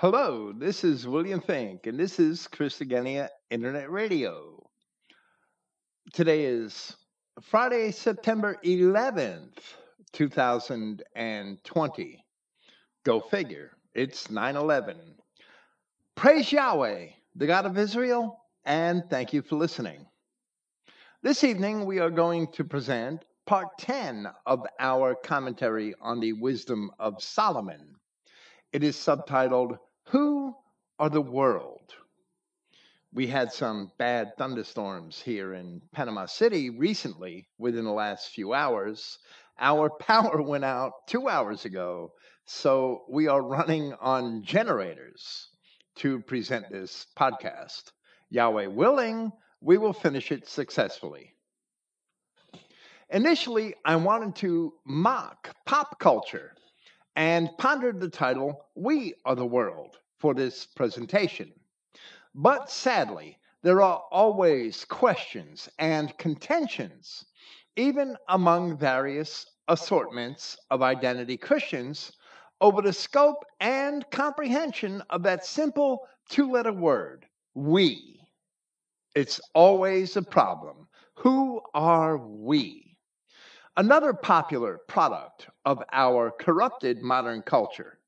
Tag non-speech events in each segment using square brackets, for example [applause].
Hello, this is William Finck, and this is Christogenea Internet Radio. Today is Friday, September 11th, 2020. Go figure, it's 9 11. Praise Yahweh, the God of Israel, and thank you for listening. This evening, we are going to present part 10 of our commentary on the wisdom of Solomon. It is subtitled, Who Are the World? We had some bad thunderstorms here in Panama City recently within the last few hours. Our [laughs] power went out two hours ago, so we are running on generators to present this podcast. Yahweh willing, we will finish it successfully. Initially, I wanted to mock pop culture and pondered the title, We Are the World, for this presentation. But sadly, there are always questions and contentions, even among various assortments of identity Christians, over the scope and comprehension of that simple two letter word, we. It's always a problem. Who are we? Another popular product of our corrupted modern culture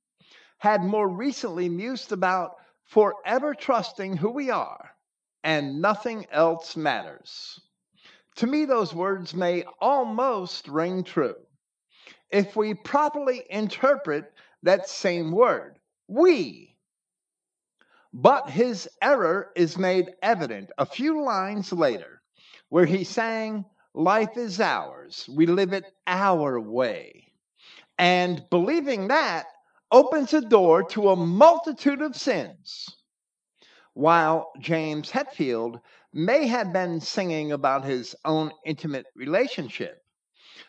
had more recently mused about forever trusting who we are and nothing else matters. To me, those words may almost ring true if we properly interpret that same word, we. But his error is made evident a few lines later, where he sang, Life is ours. We live it our way. And believing that opens a door to a multitude of sins. While James Hetfield may have been singing about his own intimate relationship,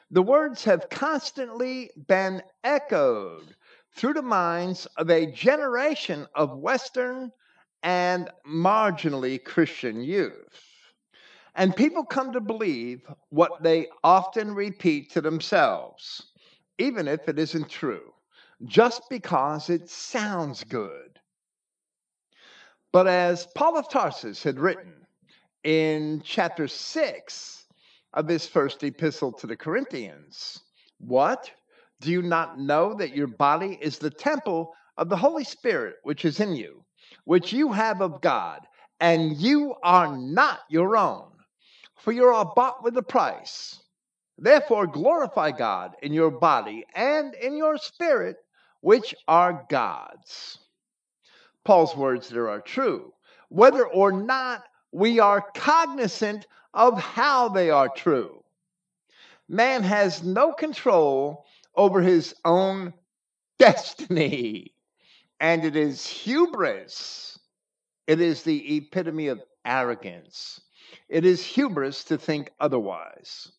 the words have constantly been echoed through the minds of a generation of Western and marginally Christian youth. And people come to believe what they often repeat to themselves, even if it isn't true, just because it sounds good. But as Paul of Tarsus had written in chapter 6 of his first epistle to the Corinthians, what? Do you not know that your body is the temple of the Holy Spirit which is in you, which you have of God, and you are not your own? For you are bought with a price. Therefore, glorify God in your body and in your spirit, which are God's. Paul's words there are true, whether or not we are cognizant of how they are true. Man has no control over his own destiny, and it is hubris. It is the epitome of arrogance it is hubris to think otherwise.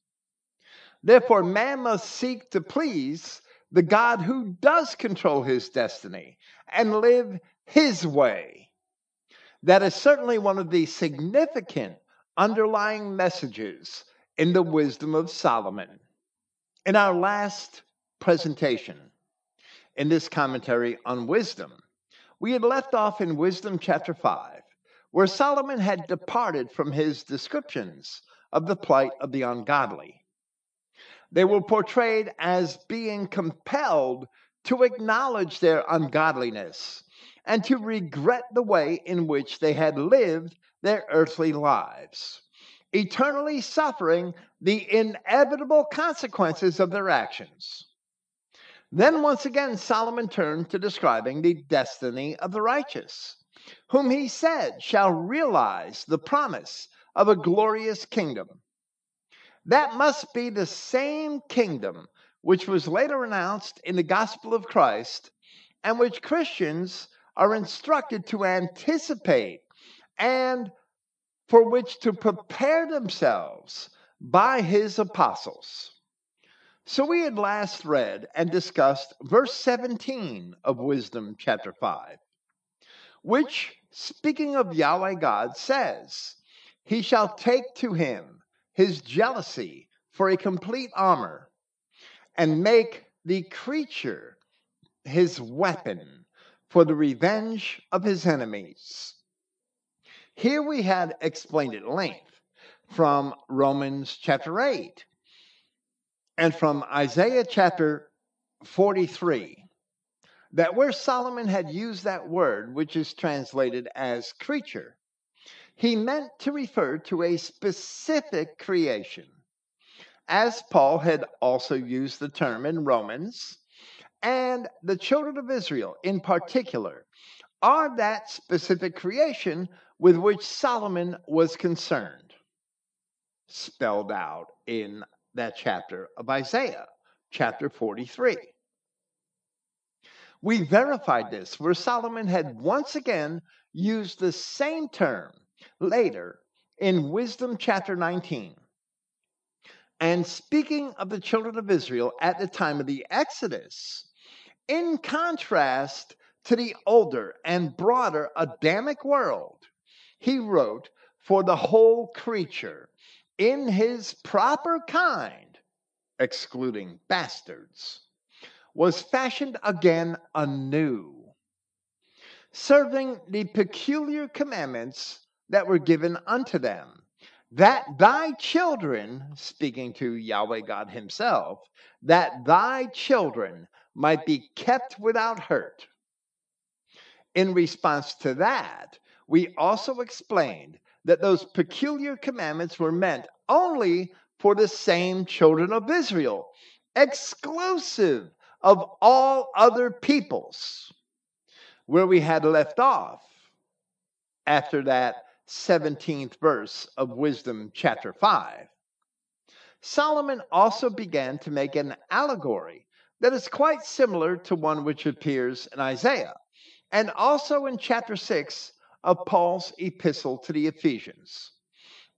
Therefore, man must seek to please the God who does control his destiny and live his way. That is certainly one of the significant underlying messages in the wisdom of Solomon. In our last presentation, in this commentary on wisdom, we had left off in Wisdom chapter 5 where Solomon had departed from his descriptions of the plight of the ungodly. They were portrayed as being compelled to acknowledge their ungodliness and to regret the way in which they had lived their earthly lives, eternally suffering the inevitable consequences of their actions. Then, once again, Solomon turned to describing the destiny of the righteous whom he said shall realize the promise of a glorious kingdom. That must be the same kingdom which was later announced in the gospel of Christ and which Christians are instructed to anticipate and for which to prepare themselves by his apostles. So we had last read and discussed verse 17 of Wisdom chapter 5 which, speaking of Yahweh God, says, He shall take to him his jealousy for a complete armor, and make the creature his weapon for the revenge of his enemies. Here we had explained at length from Romans chapter 8 and from Isaiah chapter 43 that where Solomon had used that word, which is translated as creature, he meant to refer to a specific creation. As Paul had also used the term in Romans, and the children of Israel in particular are that specific creation with which Solomon was concerned, spelled out in that chapter of Isaiah, chapter 43. We verified this where Solomon had once again used the same term later in Wisdom chapter 19. And speaking of the children of Israel at the time of the Exodus, in contrast to the older and broader Adamic world, he wrote, For the whole creature in his proper kind, excluding bastards, was fashioned again anew, serving the peculiar commandments that were given unto them, that thy children, speaking to Yahweh God Himself, that thy children might be kept without hurt. In response to that, we also explained that those peculiar commandments were meant only for the same children of Israel, exclusive of all other peoples. Where we had left off after that 17th verse of Wisdom, chapter 5. Solomon also began to make an allegory that is quite similar to one which appears in Isaiah and also in chapter 6 of Paul's epistle to the Ephesians.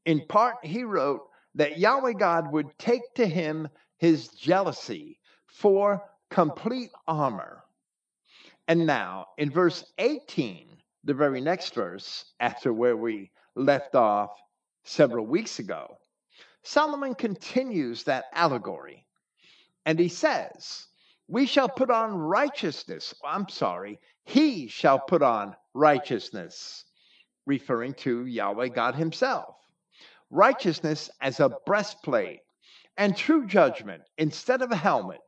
In part, he wrote that Yahweh God would take to him his jealousy for complete armor. And now, in verse 18, the very next verse, after where we left off several weeks ago, Solomon continues that allegory. And he says, we shall put on righteousness. I'm sorry, he shall put on righteousness, referring to Yahweh God Himself. Righteousness as a breastplate and true judgment instead of a helmet.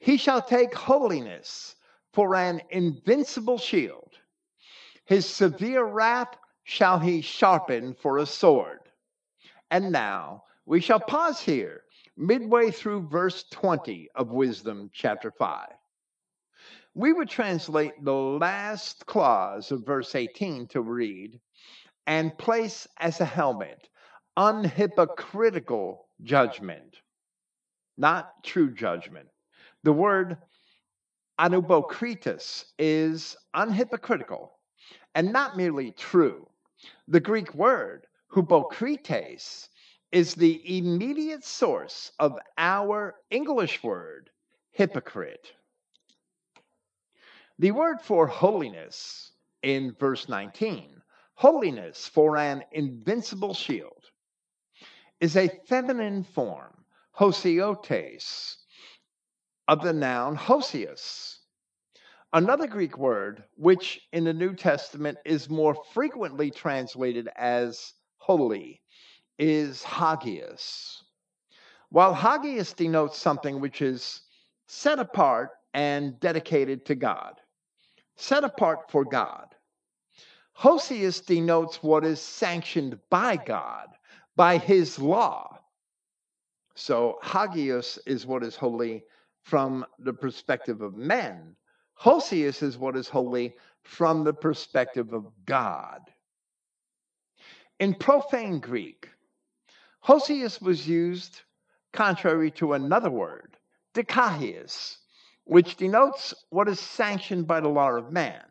He shall take holiness for an invincible shield. His severe wrath shall he sharpen for a sword. And now we shall pause here midway through verse 20 of Wisdom, chapter 5. We would translate the last clause of verse 18 to read, and place as a helmet unhypocritical judgment, not true judgment. The word anupokritos is unhypocritical and not merely true. The Greek word hupokrites is the immediate source of our English word, hypocrite. The word for holiness in verse 19, holiness for an invincible shield, is a feminine form, hosiotes, of the noun hosius. Another Greek word, which in the New Testament is more frequently translated as holy, is hagios. While hagios denotes something which is set apart and dedicated to God, set apart for God, Hosius denotes what is sanctioned by God, by his law. So hagios is what is holy from the perspective of men. Hosius is what is holy from the perspective of God. In profane Greek, Hosius was used contrary to another word, dikahius, which denotes what is sanctioned by the law of man.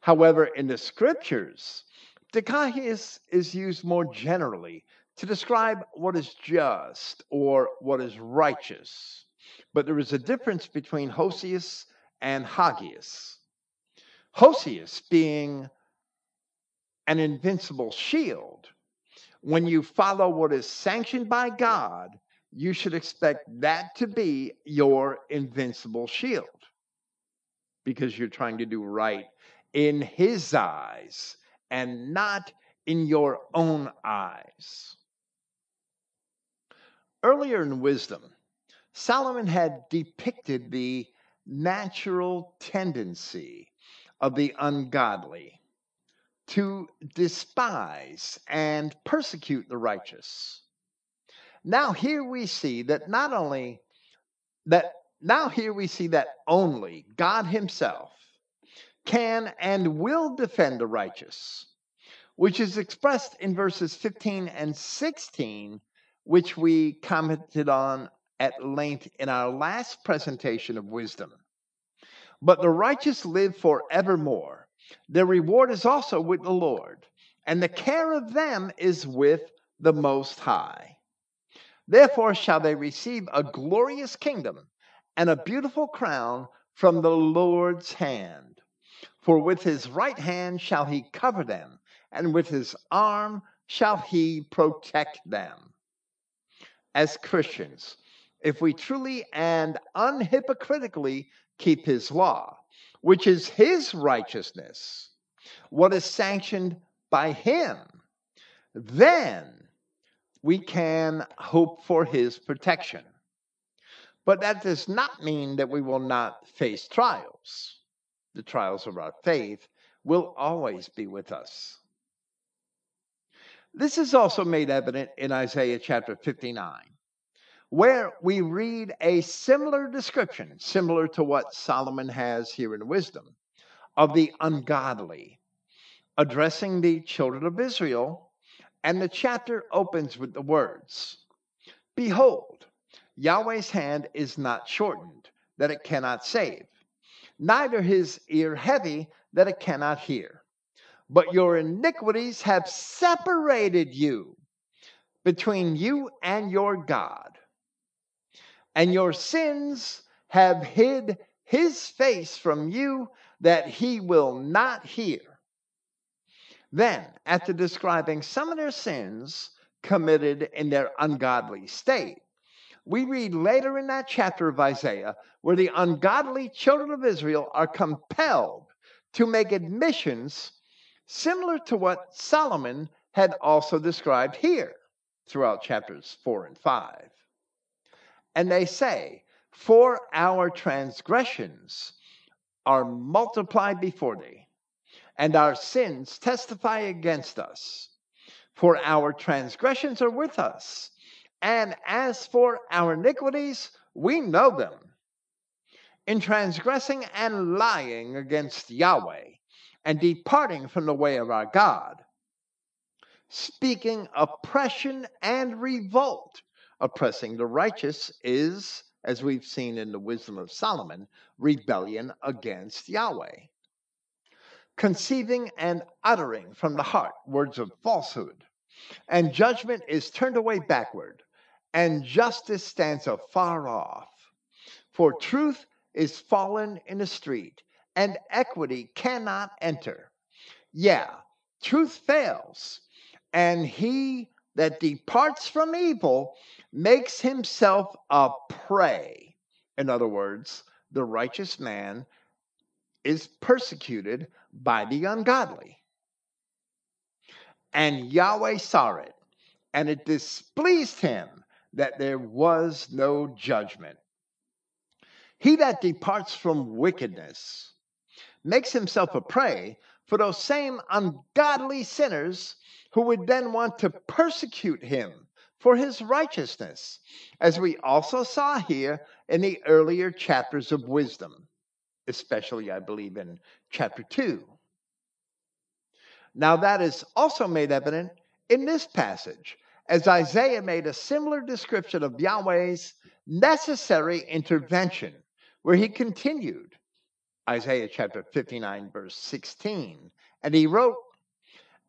However, in the scriptures, dikahius is used more generally to describe what is just or what is righteous. But there is a difference between Hosius and Hagios. Hosius being an invincible shield, when you follow what is sanctioned by God, you should expect that to be your invincible shield. because you're trying to do right in his eyes and not in your own eyes. Earlier in wisdom, Solomon had depicted the natural tendency of the ungodly to despise and persecute the righteous. Now here we see that not only that now here we see that only God himself can and will defend the righteous, which is expressed in verses 15 and 16, which we commented on at length in our last presentation of wisdom. But the righteous live forevermore. Their reward is also with the Lord, and the care of them is with the Most High. Therefore shall they receive a glorious kingdom and a beautiful crown from the Lord's hand. For with his right hand shall he cover them, and with his arm shall he protect them. As Christians, if we truly and unhypocritically keep his law, which is his righteousness, what is sanctioned by him, then we can hope for his protection. But that does not mean that we will not face trials. The trials of our faith will always be with us. This is also made evident in Isaiah chapter 59 where we read a similar description, similar to what Solomon has here in wisdom, of the ungodly, addressing the children of Israel. And the chapter opens with the words Behold, Yahweh's hand is not shortened, that it cannot save, neither his ear heavy, that it cannot hear. But your iniquities have separated you between you and your God and your sins have hid his face from you that he will not hear. Then, after describing some of their sins committed in their ungodly state, we read later in that chapter of Isaiah where the ungodly children of Israel are compelled to make admissions similar to what Solomon had also described here throughout chapters 4 and 5. And they say, For our transgressions are multiplied before thee, and our sins testify against us. For our transgressions are with us, and as for our iniquities, we know them. In transgressing and lying against Yahweh, and departing from the way of our God, speaking oppression and revolt oppressing the righteous is, as we've seen in the wisdom of Solomon, rebellion against Yahweh. Conceiving and uttering from the heart words of falsehood, and judgment is turned away backward, and justice stands afar off. For truth is fallen in the street, and equity cannot enter. Yeah, truth fails, and he that departs from evil makes himself a prey. In other words, the righteous man is persecuted by the ungodly. And Yahweh saw it, and it displeased him that there was no judgment. He that departs from wickedness makes himself a prey for those same ungodly sinners who would then want to persecute him for his righteousness, as we also saw here in the earlier chapters of wisdom, especially, I believe, in chapter 2. Now, that is also made evident in this passage, as Isaiah made a similar description of Yahweh's necessary intervention, where he continued, Isaiah chapter 59, verse 16, and he wrote,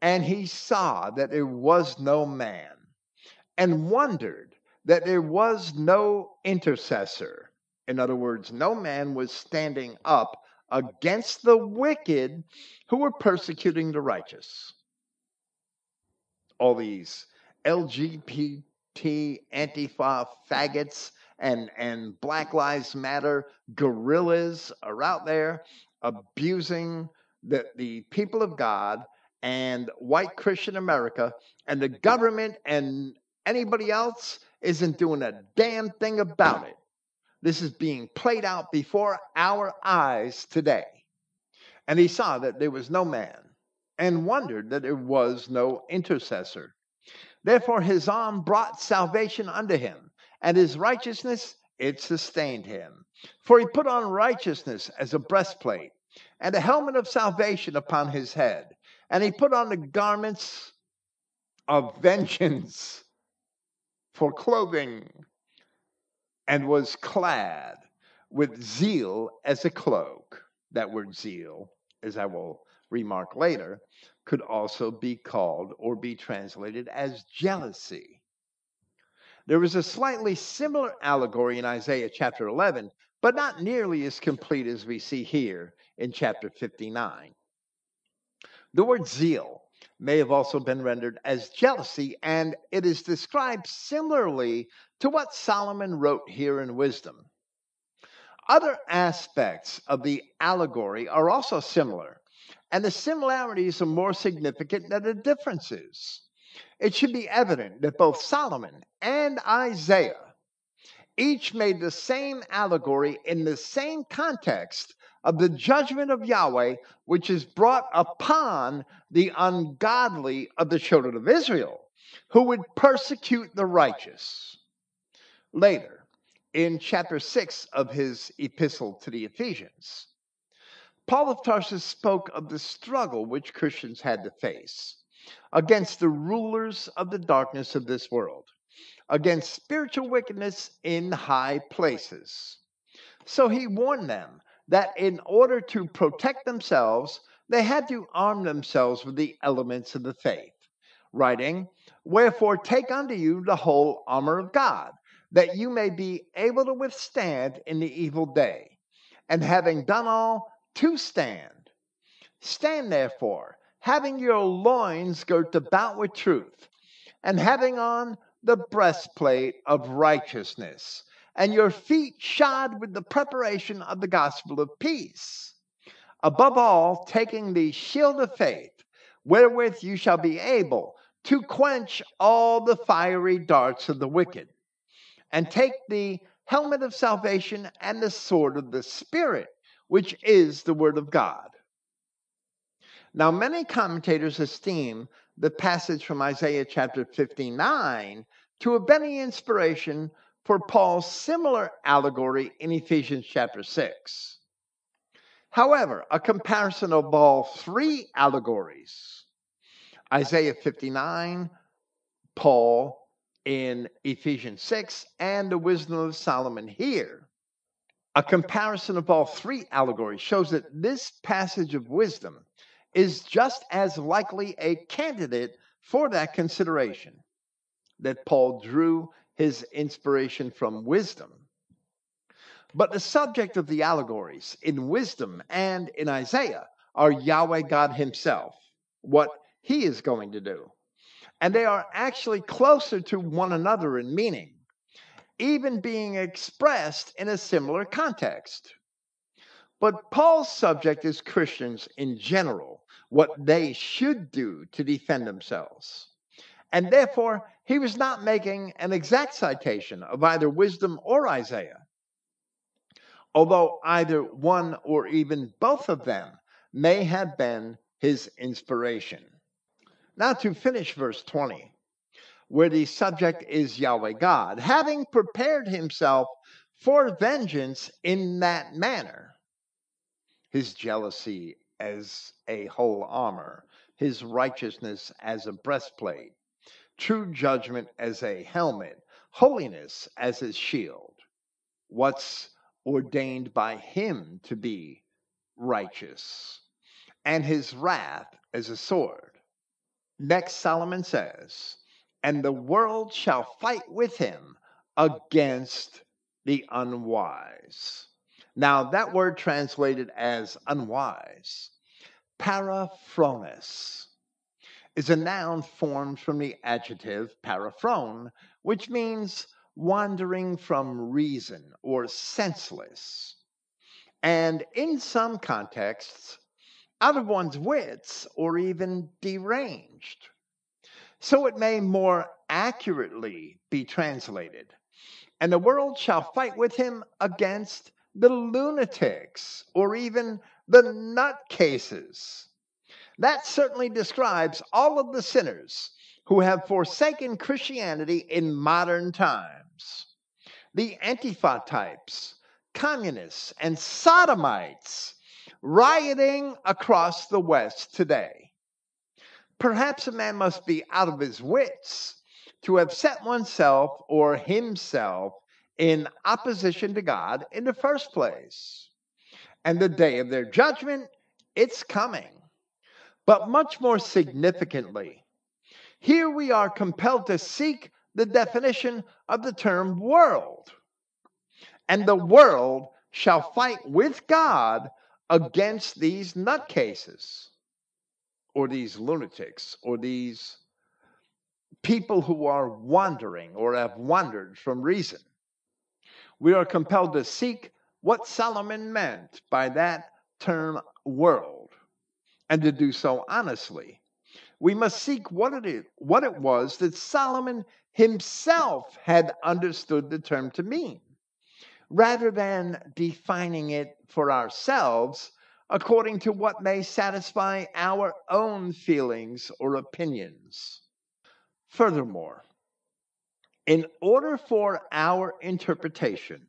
And he saw that there was no man and wondered that there was no intercessor. In other words, no man was standing up against the wicked who were persecuting the righteous. All these LGBT, Antifa, faggots, and, and Black Lives Matter guerrillas are out there abusing the, the people of God and white Christian America, and the government and anybody else isn't doing a damn thing about it. This is being played out before our eyes today. And he saw that there was no man and wondered that there was no intercessor. Therefore, his arm brought salvation unto him, and his righteousness it sustained him. For he put on righteousness as a breastplate, and a helmet of salvation upon his head, and he put on the garments of vengeance for clothing, and was clad with zeal as a cloak. That word zeal, as I will remark later, could also be called or be translated as jealousy. There is a slightly similar allegory in Isaiah chapter 11, but not nearly as complete as we see here in chapter 59. The word zeal may have also been rendered as jealousy, and it is described similarly to what Solomon wrote here in Wisdom. Other aspects of the allegory are also similar, and the similarities are more significant than the differences. It should be evident that both Solomon and Isaiah each made the same allegory in the same context of the judgment of Yahweh, which is brought upon the ungodly of the children of Israel, who would persecute the righteous. Later, in chapter 6 of his epistle to the Ephesians, Paul of Tarsus spoke of the struggle which Christians had to face against the rulers of the darkness of this world, against spiritual wickedness in high places. So he warned them that in order to protect themselves, they had to arm themselves with the elements of the faith, writing, Wherefore take unto you the whole armor of God, that you may be able to withstand in the evil day, and having done all, to stand. Stand therefore, having your loins girt about with truth, and having on the breastplate of righteousness, and your feet shod with the preparation of the gospel of peace. Above all, taking the shield of faith, wherewith you shall be able to quench all the fiery darts of the wicked, and take the helmet of salvation and the sword of the Spirit which is the Word of God. Now, many commentators esteem the passage from Isaiah chapter 59 to have been the inspiration for Paul's similar allegory in Ephesians chapter 6. However, a comparison of all three allegories, Isaiah 59, Paul in Ephesians 6, and the wisdom of Solomon here, a comparison of all three allegories shows that this passage of wisdom is just as likely a candidate for that consideration, that Paul drew his inspiration from wisdom. But the subject of the allegories in wisdom and in Isaiah are Yahweh God Himself, what He is going to do. And they are actually closer to one another in meaning even being expressed in a similar context. But Paul's subject is Christians in general, what they should do to defend themselves. And therefore, he was not making an exact citation of either wisdom or Isaiah, although either one or even both of them may have been his inspiration. Now, to finish verse 20 where the subject is Yahweh God, having prepared himself for vengeance in that manner. His jealousy as a whole armor, his righteousness as a breastplate, true judgment as a helmet, holiness as his shield. What's ordained by him to be righteous, and his wrath as a sword. Next, Solomon says, and the world shall fight with him against the unwise. Now, that word translated as unwise, paraphrones, is a noun formed from the adjective paraphrone, which means wandering from reason or senseless, and in some contexts, out of one's wits or even deranged. So it may more accurately be translated. And the world shall fight with him against the lunatics or even the nutcases. That certainly describes all of the sinners who have forsaken Christianity in modern times. The Antifa types, communists, and sodomites rioting across the West today. Perhaps a man must be out of his wits to have set oneself or himself in opposition to God in the first place. And the day of their judgment, it's coming. But much more significantly, here we are compelled to seek the definition of the term world. And the world shall fight with God against these nutcases or these lunatics or these people who are wandering or have wandered from reason. We are compelled to seek what Solomon meant by that term world and to do so honestly. We must seek what it is, what it was that Solomon himself had understood the term to mean, rather than defining it for ourselves according to what may satisfy our own feelings or opinions. Furthermore, in order for our interpretation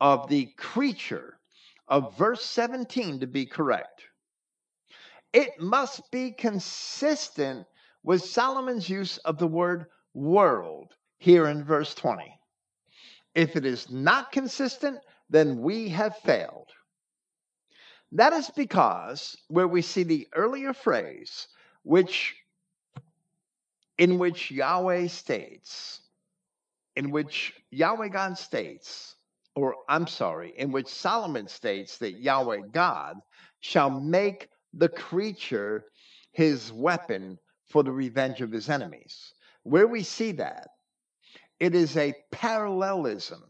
of the creature of verse 17 to be correct, it must be consistent with Solomon's use of the word world here in verse 20. If it is not consistent, then we have failed. That is because where we see the earlier phrase, which in which Yahweh states, in which Yahweh God states, or I'm sorry, in which Solomon states that Yahweh God shall make the creature his weapon for the revenge of his enemies. Where we see that, it is a parallelism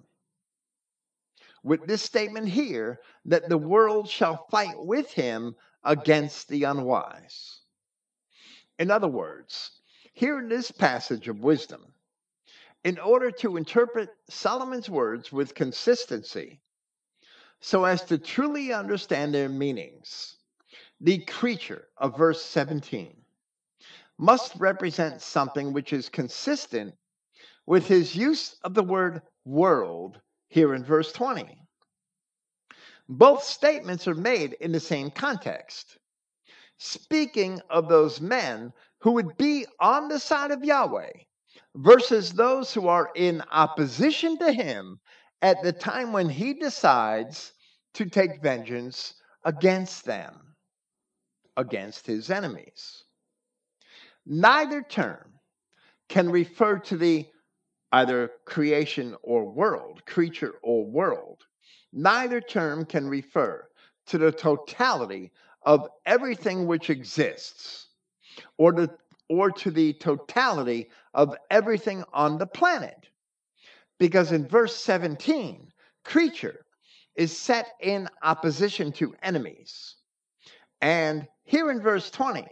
with this statement here that the world shall fight with him against the unwise. In other words, here in this passage of wisdom, in order to interpret Solomon's words with consistency, so as to truly understand their meanings, the creature of verse 17 must represent something which is consistent with his use of the word world here in verse 20. Both statements are made in the same context, speaking of those men who would be on the side of Yahweh versus those who are in opposition to him at the time when he decides to take vengeance against them, against his enemies. Neither term can refer to the either creation or world, creature or world. Neither term can refer to the totality of everything which exists or to, or to the totality of everything on the planet. Because in verse 17, creature is set in opposition to enemies. And here in verse 20,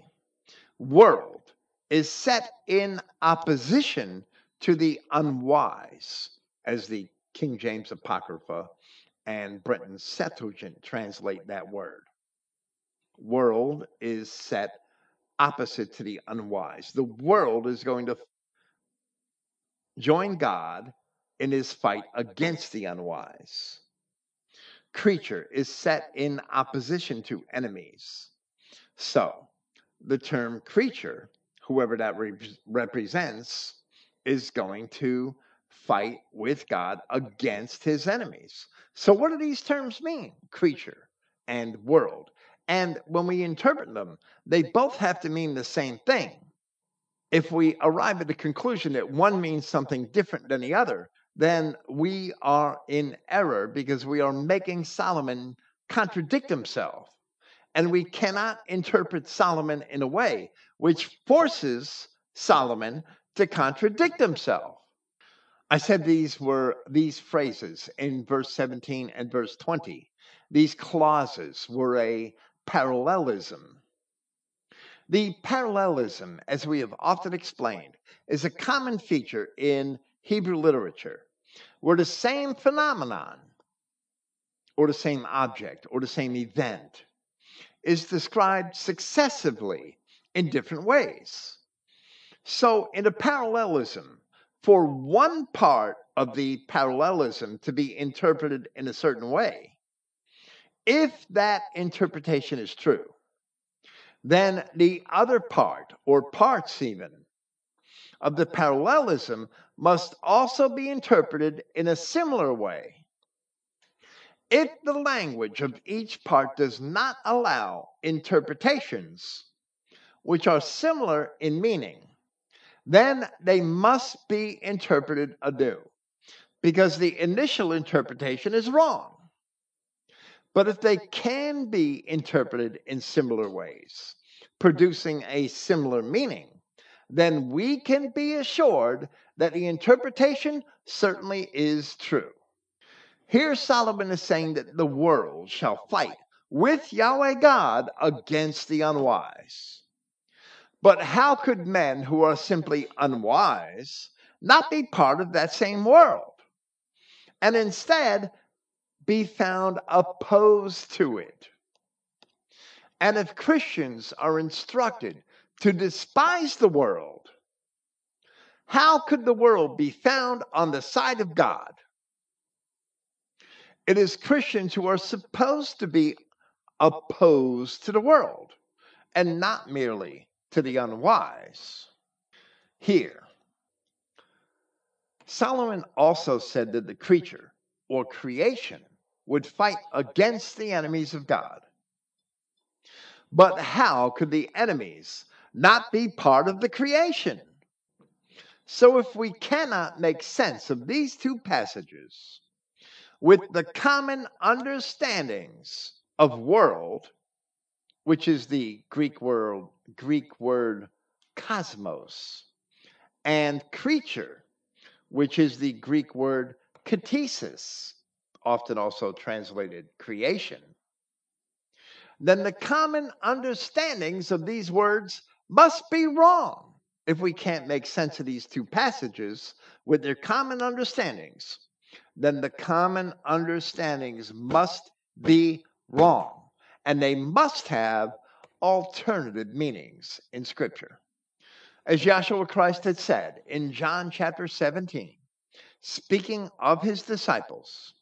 world is set in opposition to the unwise, as the King James Apocrypha and Brenton's Septuagint translate that word. World is set opposite to the unwise. The world is going to join God in his fight against the unwise. Creature is set in opposition to enemies. So, the term creature, whoever that re- represents, is going to fight with God against his enemies. So, what do these terms mean? Creature and world. And when we interpret them, they both have to mean the same thing. If we arrive at the conclusion that one means something different than the other, then we are in error because we are making Solomon contradict himself. And we cannot interpret Solomon in a way which forces Solomon to contradict himself. I said these were these phrases in verse 17 and verse 20. These clauses were a parallelism. The parallelism, as we have often explained, is a common feature in Hebrew literature where the same phenomenon or the same object or the same event is described successively in different ways. So, in a parallelism, for one part of the parallelism to be interpreted in a certain way, if that interpretation is true, then the other part, or parts even, of the parallelism must also be interpreted in a similar way. If the language of each part does not allow interpretations which are similar in meaning, then they must be interpreted anew because the initial interpretation is wrong. But if they can be interpreted in similar ways, producing a similar meaning, then we can be assured that the interpretation certainly is true. Here, Solomon is saying that the world shall fight with Yahweh God against the unwise. But how could men who are simply unwise not be part of that same world and instead be found opposed to it? And if Christians are instructed to despise the world, how could the world be found on the side of God? It is Christians who are supposed to be opposed to the world and not merely to the unwise. Here, Solomon also said that the creature or creation would fight against the enemies of God. But how could the enemies not be part of the creation? So, if we cannot make sense of these two passages with the common understandings of world which is the Greek word Greek word cosmos, and creature, which is the Greek word ktisis, often also translated creation. Then the common understandings of these words must be wrong if we can't make sense of these two passages with their common understandings. Then the common understandings must be wrong and they must have alternative meanings in Scripture. As Yahshua Christ had said in John chapter 17, speaking of his disciples,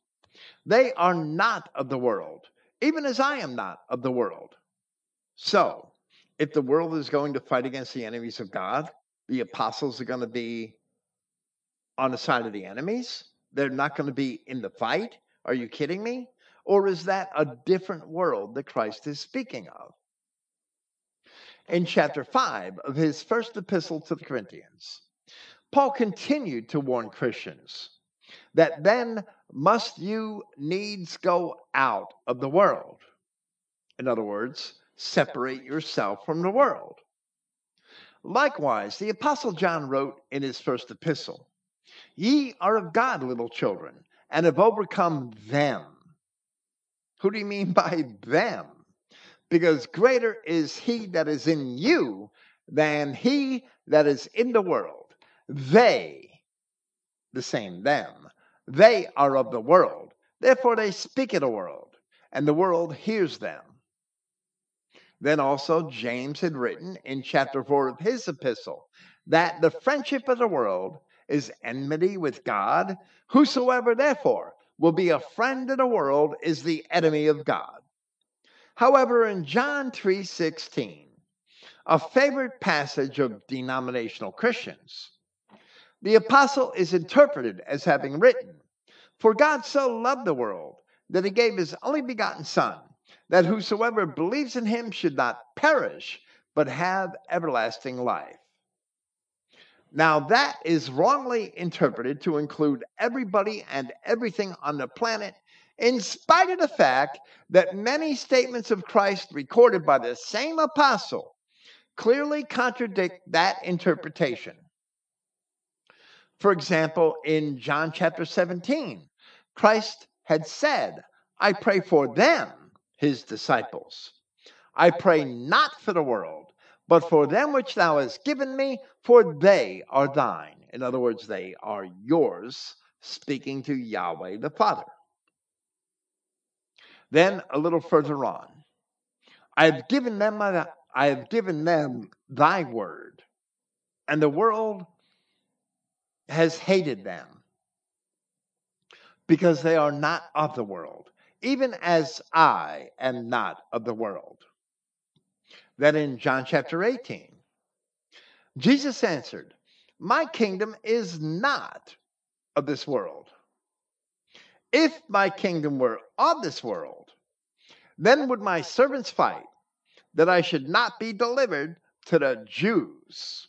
they are not of the world, even as I am not of the world. So, if the world is going to fight against the enemies of God, the apostles are going to be on the side of the enemies. They're not going to be in the fight. Are you kidding me? Or is that a different world that Christ is speaking of? In chapter 5 of his first epistle to the Corinthians, Paul continued to warn Christians that then must you needs go out of the world. In other words, separate yourself from the world. Likewise, the Apostle John wrote in his first epistle Ye are of God, little children, and have overcome them who do you mean [laughs] by them? Because greater is he that is in you than he that is in the world. They, the same them, they are of the world. Therefore they speak of the world, and the world hears them. Then also James had written in chapter 4 of his epistle that the friendship of the world is enmity with God. Whosoever therefore will be a friend of the world is the enemy of God. However, in John 3:16, a favorite passage of denominational Christians, the apostle is interpreted as having written, For God so loved the world that he gave his only begotten Son, that whosoever believes in him should not perish, but have everlasting life. Now, that is wrongly interpreted to include everybody and everything on the planet, in spite of the fact that many statements of Christ recorded by the same apostle clearly contradict that interpretation. For example, in John chapter 17, Christ had said, I pray for them, his disciples. I pray not for the world, but for them which thou hast given me, for they are thine. In other words, they are yours, speaking to Yahweh the Father. Then a little further on, I have given them my, I have given them thy word, and the world has hated them because they are not of the world, even as I am not of the world. Then in John chapter 18, Jesus answered, My kingdom is not of this world. If my kingdom were of this world, then would my servants fight that I should not be delivered to the Jews.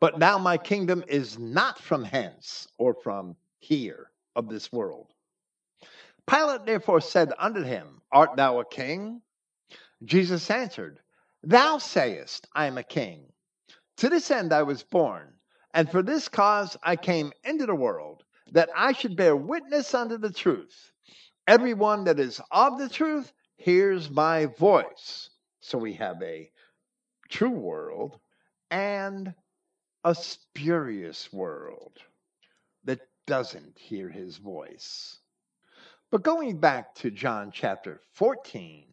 But now my kingdom is not from hence or from here of this world. Pilate therefore said unto him, Art thou a king? Jesus answered, Thou sayest, I am a king. To this end I was born, and for this cause I came into the world, that I should bear witness unto the truth. Everyone that is of the truth hears my voice. So we have a true world and a spurious world doesn't hear his voice. But going back to John chapter 14,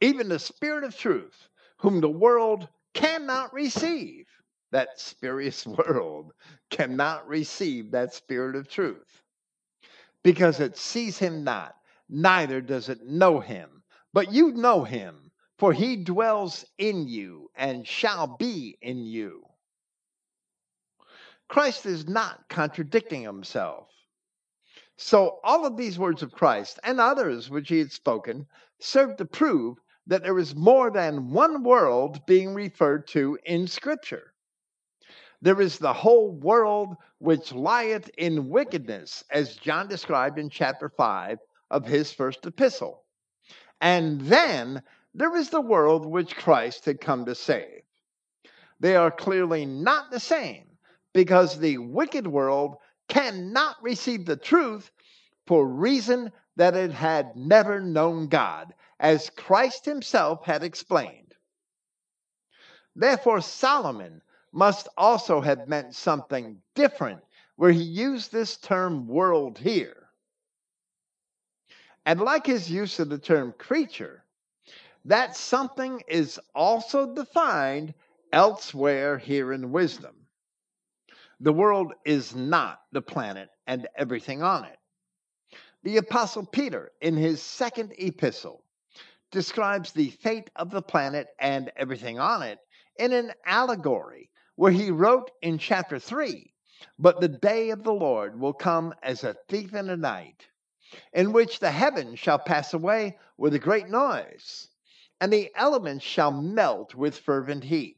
even the Spirit of truth, whom the world cannot receive, that spurious [laughs] world cannot receive that Spirit of truth because it sees him not, neither does it know him. But you know him, for he dwells in you and shall be in you. Christ is not contradicting himself. So, all of these words of Christ and others which he had spoken serve to prove that there is more than one world being referred to in Scripture. There is the whole world which lieth in wickedness, as John described in chapter 5 of his first epistle. And then there is the world which Christ had come to save. They are clearly not the same because the wicked world cannot receive the truth for reason that it had never known God, as Christ himself had explained. Therefore, Solomon must also have meant something different where he used this term world here. And like his use of the term creature, that something is also defined elsewhere here in wisdom. The world is not the planet and everything on it. The Apostle Peter, in his second epistle, describes the fate of the planet and everything on it in an allegory where he wrote in chapter 3 But the day of the Lord will come as a thief in the night, in which the heavens shall pass away with a great noise and the elements shall melt with fervent heat.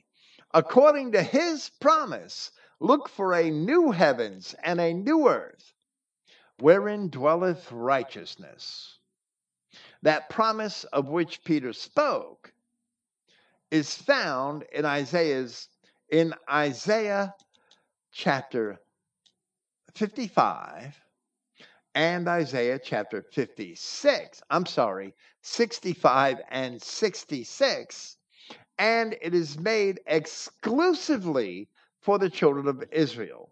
according to his promise, look for a new heavens and a new earth, wherein dwelleth righteousness. That promise of which Peter spoke is found in Isaiah's in Isaiah chapter 55 and Isaiah chapter 56. I'm sorry, 65 and 66. And it is made exclusively for the children of Israel.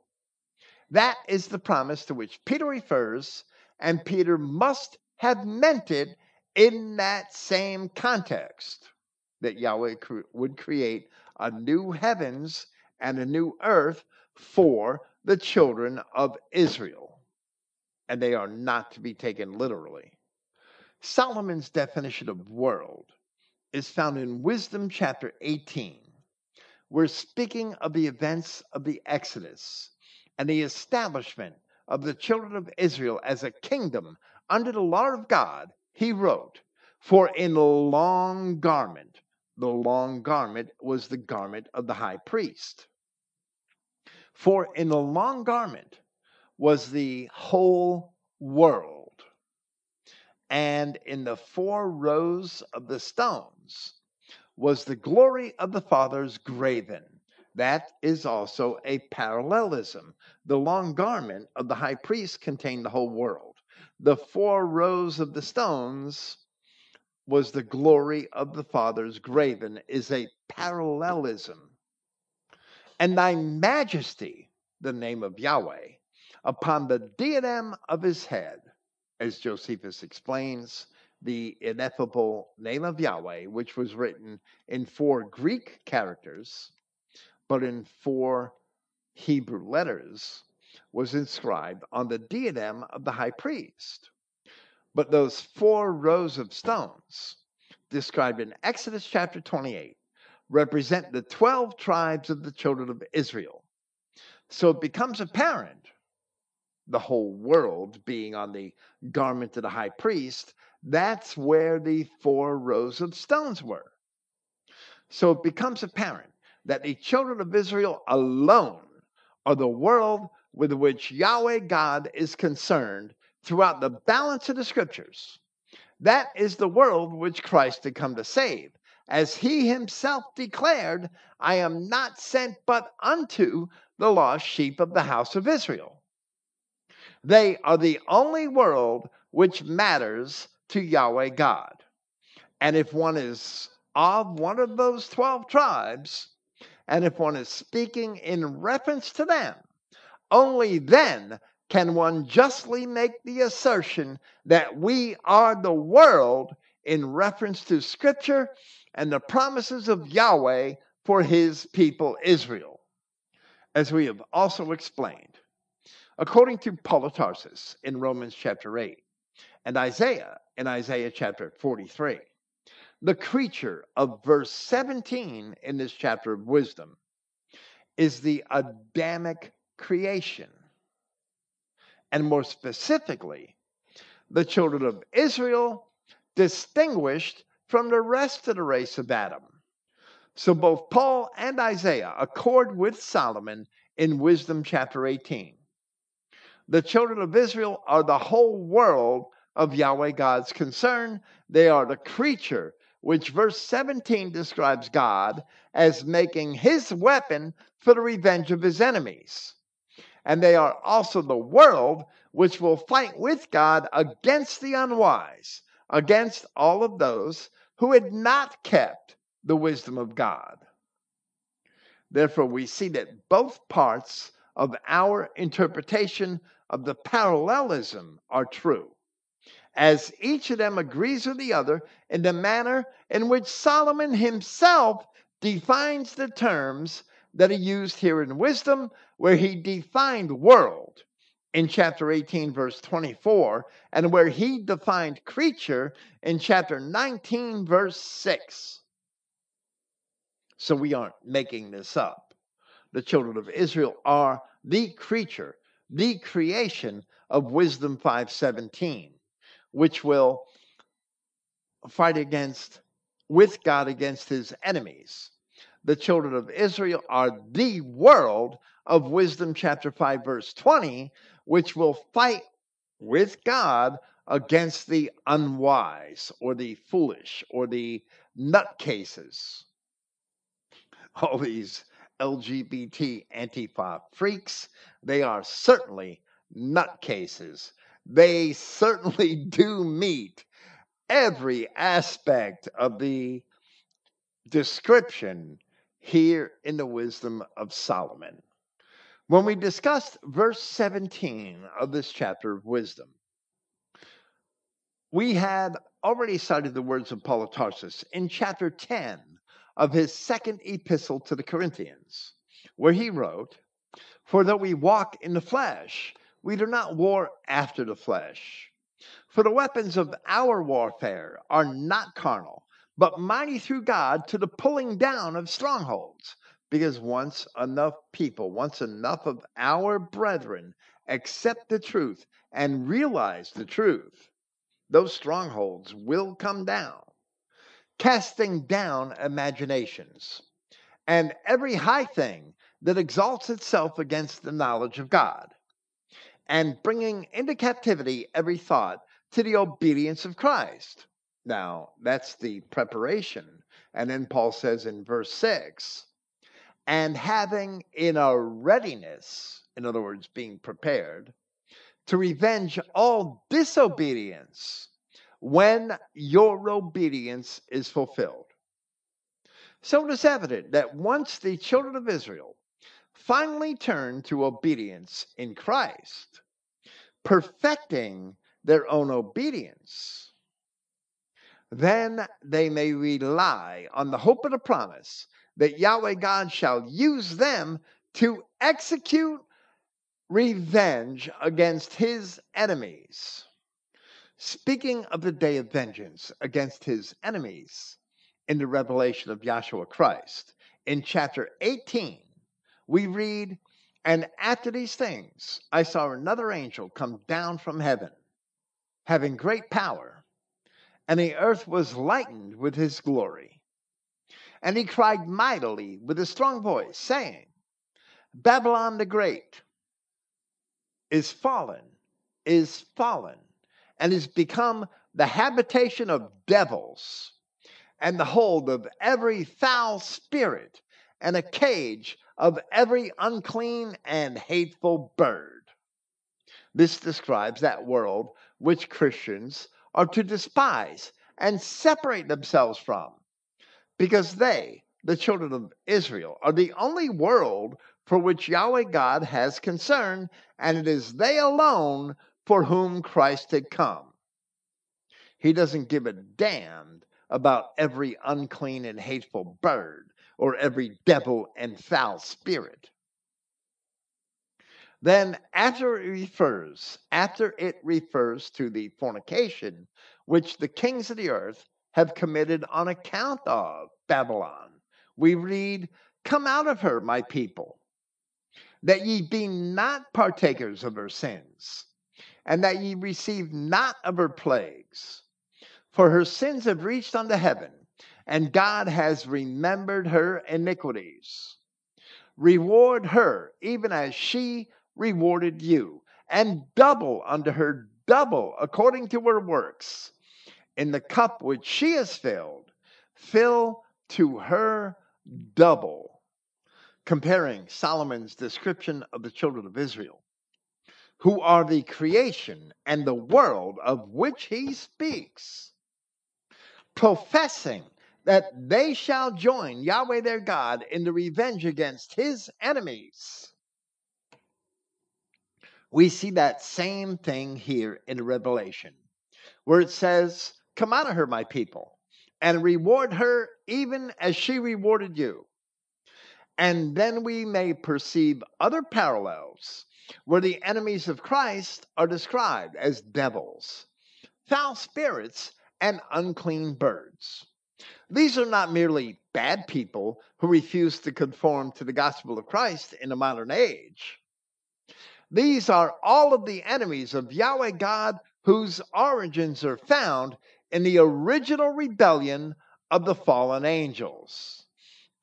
That is the promise to which Peter refers, and Peter must have meant it in that same context that Yahweh would create a new heavens and a new earth for the children of Israel and they are not to be taken literally. Solomon's definition of world is found in Wisdom chapter 18, we're speaking of the events of the Exodus and the establishment of the children of Israel as a kingdom under the law of God, he wrote, For in the long garment, the long garment was the garment of the high priest. For in the long garment was the whole world, and in the four rows of the was the glory of the fathers graven. That is also a parallelism. The long garment of the high priest contained the whole world. The four rows of the stones was the glory of the fathers graven, is a parallelism. And thy majesty, the name of Yahweh, upon the diadem of his head, as Josephus explains, the ineffable name of Yahweh, which was written in four Greek characters, but in four Hebrew letters, was inscribed on the diadem of the high priest. But those four rows of stones, described in Exodus chapter 28, represent the 12 tribes of the children of Israel. So it becomes apparent, the whole world being on the garment of the high priest, that's where the four rows of stones were. So it becomes apparent that the children of Israel alone are the world with which Yahweh God is concerned throughout the balance of the scriptures. That is the world which Christ had come to save. As he himself declared, I am not sent but unto the lost sheep of the house of Israel. They are the only world which matters to Yahweh God. And if one is of one of those 12 tribes, and if one is speaking in reference to them, only then can one justly make the assertion that we are the world in reference to Scripture and the promises of Yahweh for his people Israel. As we have also explained, according to Paul of Tarsus in Romans chapter 8 and Isaiah in Isaiah chapter 43, the creature of verse 17 in this chapter of wisdom is the Adamic creation and more specifically, the children of Israel distinguished from the rest of the race of Adam. So both Paul and Isaiah accord with Solomon in Wisdom chapter 18. The children of Israel are the whole world of Yahweh God's concern. They are the creature, which verse 17 describes God as making his weapon for the revenge of his enemies and they are also the world which will fight with God against the unwise, against all of those who had not kept the wisdom of God. Therefore, we see that both parts of our interpretation of the parallelism are true, as each of them agrees with the other in the manner in which Solomon himself defines the terms that he used here in wisdom, where he defined world in chapter 18, verse 24, and where he defined creature in chapter 19, verse 6. So we aren't making this up. The children of Israel are the creature, the creation of Wisdom 517, which will fight against with God against his enemies the children of Israel are the world of Wisdom chapter 5, verse 20, which will fight with God against the unwise or the foolish or the nutcases. All these LGBT Antifa freaks, they are certainly nutcases. They certainly [laughs] do meet every aspect of the description here in the wisdom of Solomon. When we discussed verse 17 of this chapter of wisdom, we had already cited the words of Paul of Tarsus in chapter 10 of his second epistle to the Corinthians, where he wrote, For though we walk in the flesh, we do not war after the flesh. For the weapons of our warfare are not carnal but mighty through God to the pulling down of strongholds, Because once enough people, once enough of our brethren accept the truth and realize the truth, those strongholds will come down, casting down imaginations. And every high thing that exalts itself against the knowledge of God, and bringing into captivity every thought to the obedience of Christ. Now, that's the preparation. And then Paul says in verse 6 and having in a readiness, in other words, being prepared, to revenge all disobedience when your obedience is fulfilled. So it is evident that once the children of Israel finally turned to obedience in Christ, perfecting their own obedience, then they may rely on the hope of the promise that Yahweh God shall use them to execute revenge against his enemies. Speaking of the day of vengeance against his enemies in the revelation of Yahshua Christ, in chapter 18, we read, And after these things, I saw another angel come down from heaven, having great power, and the earth was lightened with his glory. And he cried mightily with a strong voice, saying, Babylon the Great is fallen, is fallen, and is become the habitation of devils, and the hold of every foul spirit, and a cage of every unclean and hateful bird. This describes that world which Christians are to despise and separate themselves from, because they, the children of Israel, are the only world for which Yahweh God has concern, and it is they alone for whom Christ had come. He doesn't give a damn about every unclean and hateful bird or every devil and foul spirit. Then after it refers, after it refers to the fornication which the kings of the earth have committed on account of Babylon, we read, Come out of her, my people, that ye be not partakers of her sins, and that ye receive not of her plagues. For her sins have reached unto heaven, and God has remembered her iniquities. Reward her, even as she rewarded you, and double unto her double according to her works. In the cup which she has filled, fill to her double. Comparing Solomon's description of the children of Israel, who are the creation and the world of which he speaks, professing that they shall join Yahweh their God in the revenge against his enemies. We see that same thing here in Revelation, where it says, Come out of her, my people, and reward her even as she rewarded you. And then we may perceive other parallels where the enemies of Christ are described as devils, foul spirits, and unclean birds. These are not merely bad people who refuse to conform to the gospel of Christ in the modern age. These are all of the enemies of Yahweh God whose origins are found in the original rebellion of the fallen angels.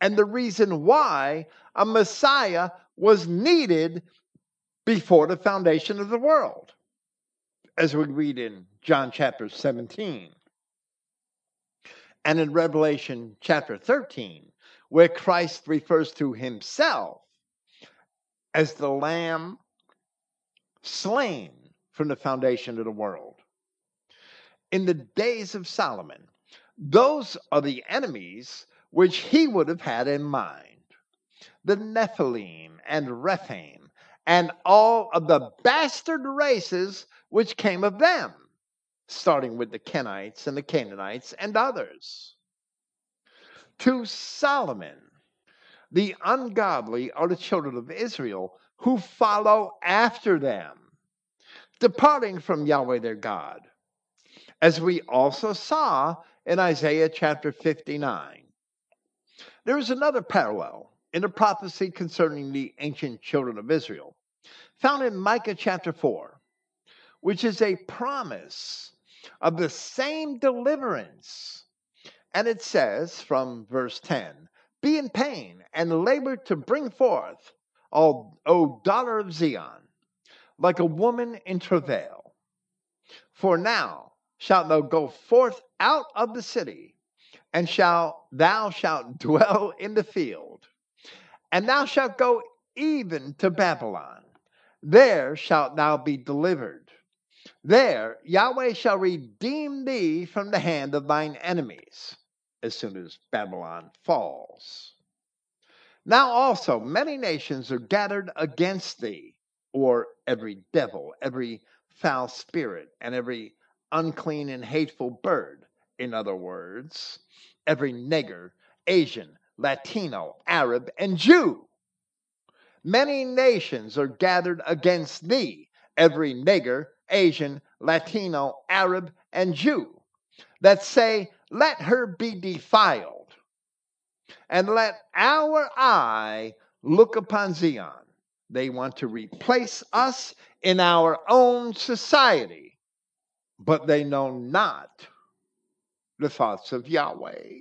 And the reason why a Messiah was needed before the foundation of the world, as we read in John chapter 17 and in Revelation chapter 13, where Christ refers to himself as the Lamb slain from the foundation of the world. In the days of Solomon, those are the enemies which he would have had in mind the Nephilim and Rephaim, and all of the bastard races which came of them starting with the Kenites and the Canaanites and others. To Solomon, the ungodly are the children of Israel who follow after them, departing from Yahweh their God, as we also saw in Isaiah chapter 59. There is another parallel in a prophecy concerning the ancient children of Israel, found in Micah chapter 4, which is a promise of the same deliverance. And it says from verse 10 Be in pain and labor to bring forth, O, o daughter of Zion, like a woman in travail. For now shalt thou go forth out of the city, and thou shalt [laughs] dwell in the field, and thou shalt go even to Babylon. There shalt thou be delivered. There Yahweh shall redeem thee from the hand of thine enemies as soon as Babylon falls. Now also many nations are gathered against thee, or every devil, every foul spirit, and every unclean and hateful bird. In other words, every nigger, Asian, Latino, Arab, and Jew. Many nations are gathered against thee, every nigger, Asian, Latino, Arab, and Jew, that say, Let her be defiled, and let our eye look upon Zion. They want to replace us in our own society, but they know not the thoughts of Yahweh.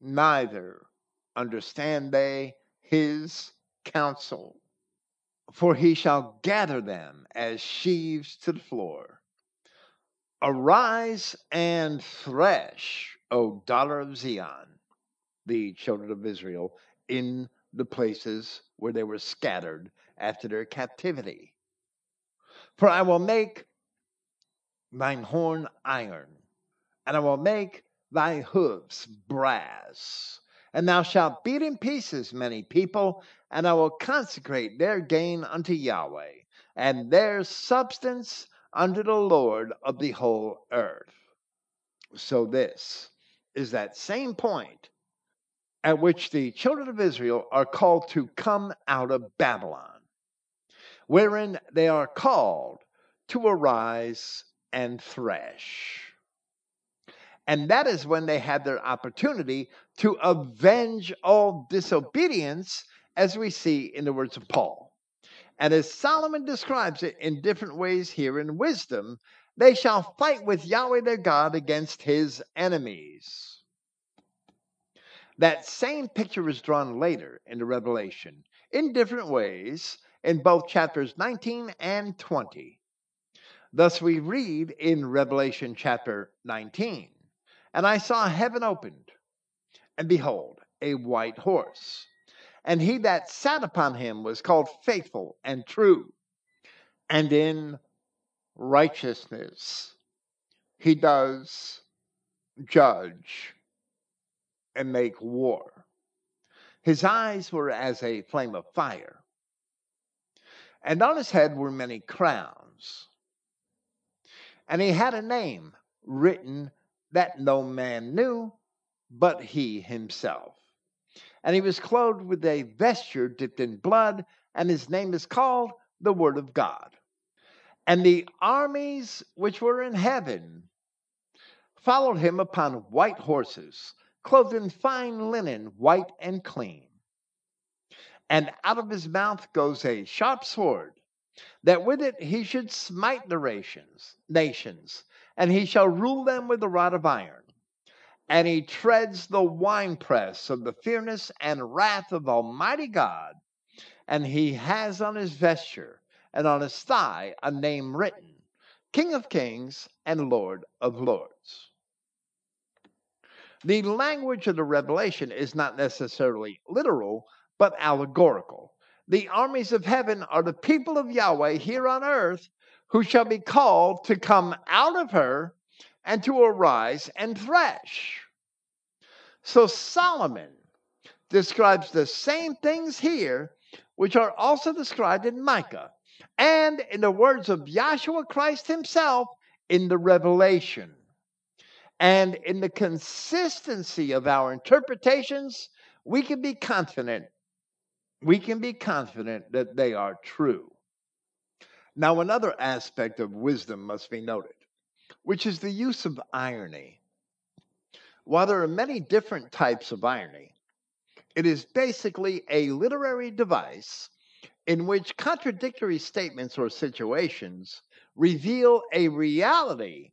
Neither understand they his counsel. For he shall gather them as sheaves to the floor. Arise and thresh, O daughter of Zion, the children of Israel, in the places where they were scattered after their captivity. For I will make thine horn iron, and I will make thy hoofs brass, and thou shalt beat in pieces many people, and I will consecrate their gain unto Yahweh, and their substance unto the Lord of the whole earth. So, this is that same point at which the children of Israel are called to come out of Babylon, wherein they are called to arise and thresh. And that is when they had their opportunity to avenge all disobedience, as we see in the words of Paul. And as Solomon describes it in different ways here in wisdom, they shall fight with Yahweh their God against his enemies. That same picture is drawn later in the Revelation in different ways in both chapters 19 and 20. Thus, we read in Revelation chapter 19 And I saw heaven opened, and behold, a white horse. And he that sat upon him was called faithful and true, and in righteousness he does judge and make war. His eyes were as a flame of fire, and on his head were many crowns. And he had a name written that no man knew but he himself. And he was clothed with a vesture dipped in blood, and his name is called the Word of God. And the armies which were in heaven followed him upon white horses clothed in fine linen, white and clean. And out of his mouth goes a sharp sword, that with it he should smite the nations, nations, and he shall rule them with a rod of iron. And he treads the winepress of the fierceness and wrath of Almighty God. And he has on his vesture and on his thigh a name written King of Kings and Lord of Lords. The language of the revelation is not necessarily literal, but allegorical. The armies of heaven are the people of Yahweh here on earth who shall be called to come out of her and to arise and thresh. So Solomon describes the same things here, which are also described in Micah and in the words of Yahshua Christ himself in the Revelation. And in the consistency of our interpretations, we can be confident. We can be confident that they are true. Now, another aspect of wisdom must be noted, which is the use of irony. While there are many different types of irony, It is basically a literary device in which contradictory statements or situations reveal a reality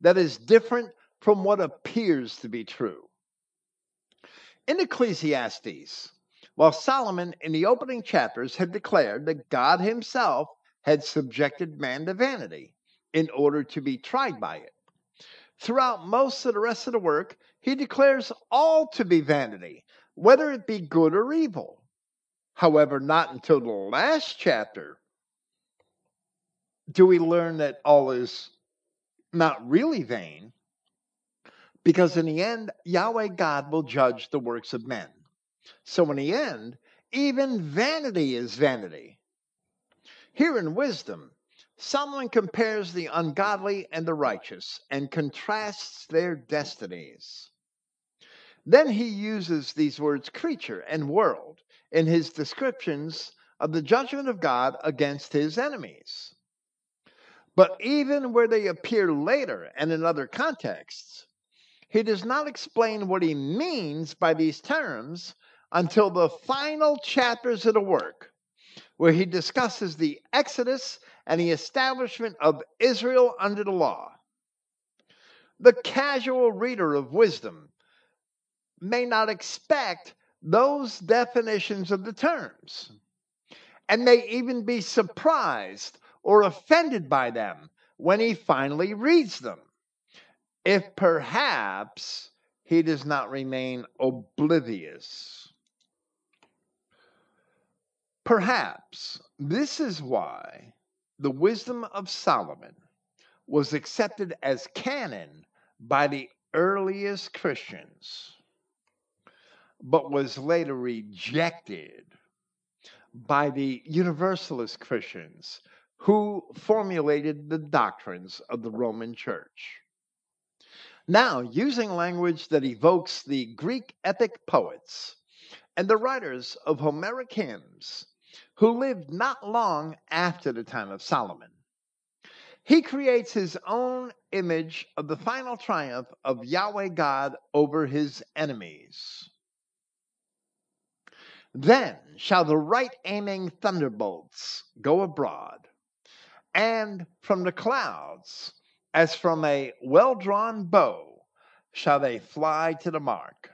that is different from what appears to be true. In Ecclesiastes, while Solomon in the opening chapters had declared that God himself had subjected man to vanity in order to be tried by it, throughout most of the rest of the work, he declares all to be vanity, whether it be good or evil. However, not until the last chapter do we learn that all is not really vain, because in the end, Yahweh God will judge the works of men. So, in the end, even vanity is vanity. Here in wisdom, Solomon compares the ungodly and the righteous and contrasts their destinies. Then he uses these words creature and world in his descriptions of the judgment of God against his enemies. But even where they appear later and in other contexts, he does not explain what he means by these terms until the final chapters of the work, where he discusses the Exodus and the establishment of Israel under the law. The casual reader of wisdom may not expect those definitions of the terms and may even be surprised or offended by them when he finally reads them, if perhaps he does not remain oblivious. Perhaps this is why the wisdom of Solomon was accepted as canon by the earliest Christians, but was later rejected by the Universalist Christians who formulated the doctrines of the Roman Church. Now, using language that evokes the Greek epic poets and the writers of Homeric hymns who lived not long after the time of Solomon, he creates his own image of the final triumph of Yahweh God over his enemies. Then shall the right aiming thunderbolts go abroad, and from the clouds, as from a well drawn bow, shall they fly to the mark.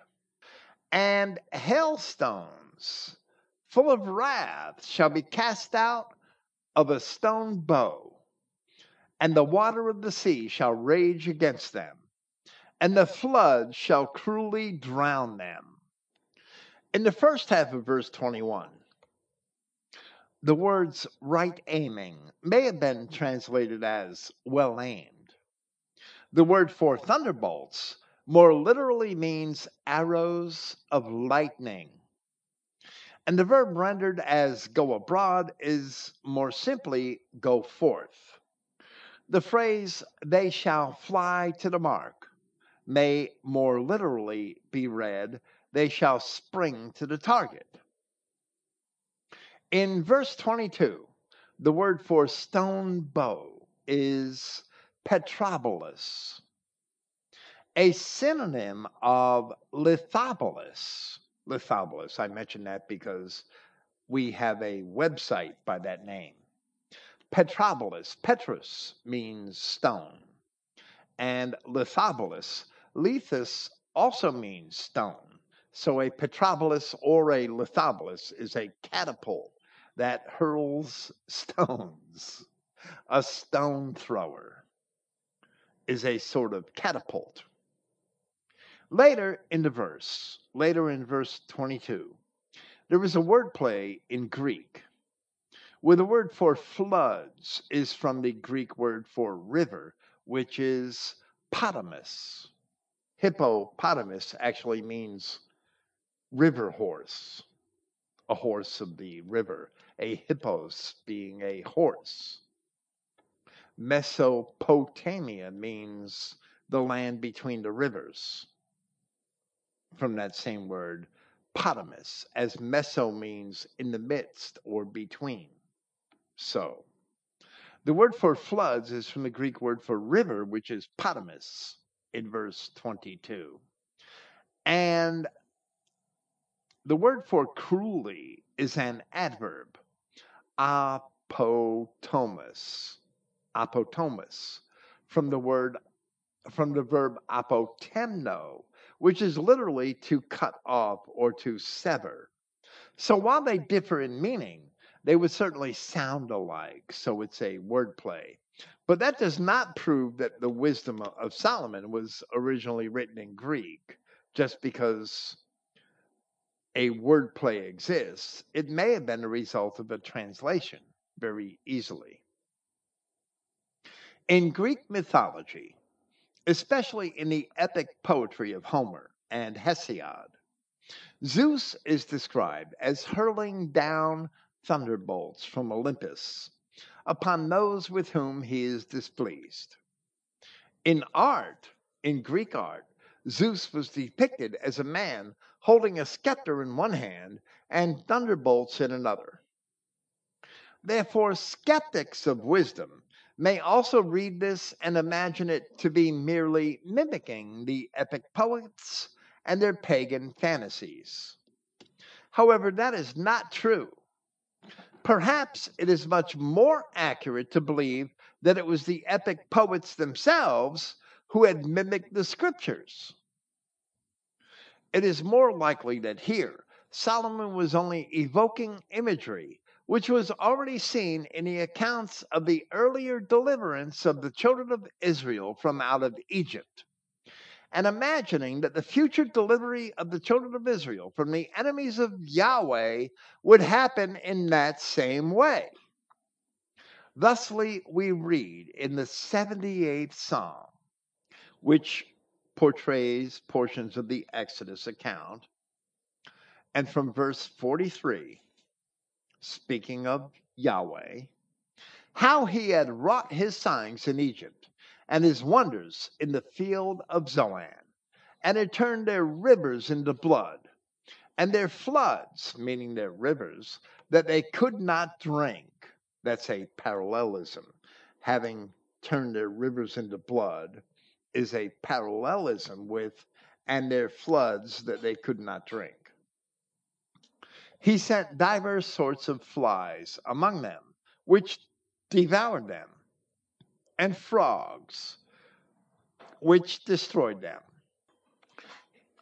And hailstones full of wrath shall be cast out of a stone bow, and the water of the sea shall rage against them, and the flood shall cruelly drown them. In the first half of verse 21, the words right aiming may have been translated as well aimed. The word for thunderbolts more literally means arrows of lightning. And the verb rendered as go abroad is more simply go forth. The phrase they shall fly to the mark may more literally be read they shall spring to the target. In verse 22, the word for stone bow is petrobolus, a synonym of lithobolus. Lithobolus, I mentioned that because we have a website by that name. Petrobolus, Petrus means stone, and lithobolus, lithus also means stone. So a petrobolus or a lithobolus is a catapult that hurls [laughs] stones. A stone thrower is a sort of catapult. Later in the verse, later in verse 22, there is a wordplay in Greek where the word for floods is from the Greek word for river, which is potamus. Hippopotamus actually means river horse, a horse of the river, a hippos being a horse. Mesopotamia means the land between the rivers. From that same word, potamus, as meso means in the midst or between. So, the word for floods is from the Greek word for river, which is potamus in verse 22. And the word for cruelly is an adverb, apotomus, apotomus, from the word from the verb apotemno, which is literally to cut off or to sever. So while they differ in meaning, they would certainly sound alike, so it's a wordplay. But that does not prove that the wisdom of Solomon was originally written in Greek just because a wordplay exists. It may have been the result of a translation very easily. In Greek mythology, especially in the epic poetry of Homer and Hesiod, Zeus is described as hurling down thunderbolts from Olympus upon those with whom he is displeased. In art, in Greek art, Zeus was depicted as a man holding a scepter in one hand and thunderbolts in another. Therefore, skeptics of wisdom may also read this and imagine it to be merely mimicking the epic poets and their pagan fantasies. However, that is not true. Perhaps it is much more accurate to believe that it was the epic poets themselves who had mimicked the scriptures. It is more likely that here Solomon was only evoking imagery which was already seen in the accounts of the earlier deliverance of the children of Israel from out of Egypt, and imagining that the future delivery of the children of Israel from the enemies of Yahweh would happen in that same way. Thusly, we read in the 78th Psalm, which portrays portions of the Exodus account, and from verse 43 speaking of Yahweh, how he had wrought his signs in Egypt and his wonders in the field of Zoan, and had turned their rivers into blood, and their floods, meaning their rivers, that they could not drink. That's a parallelism. Having turned their rivers into blood is a parallelism with, and their floods that they could not drink. He sent divers sorts of flies among them, which devoured them, and frogs, which destroyed them.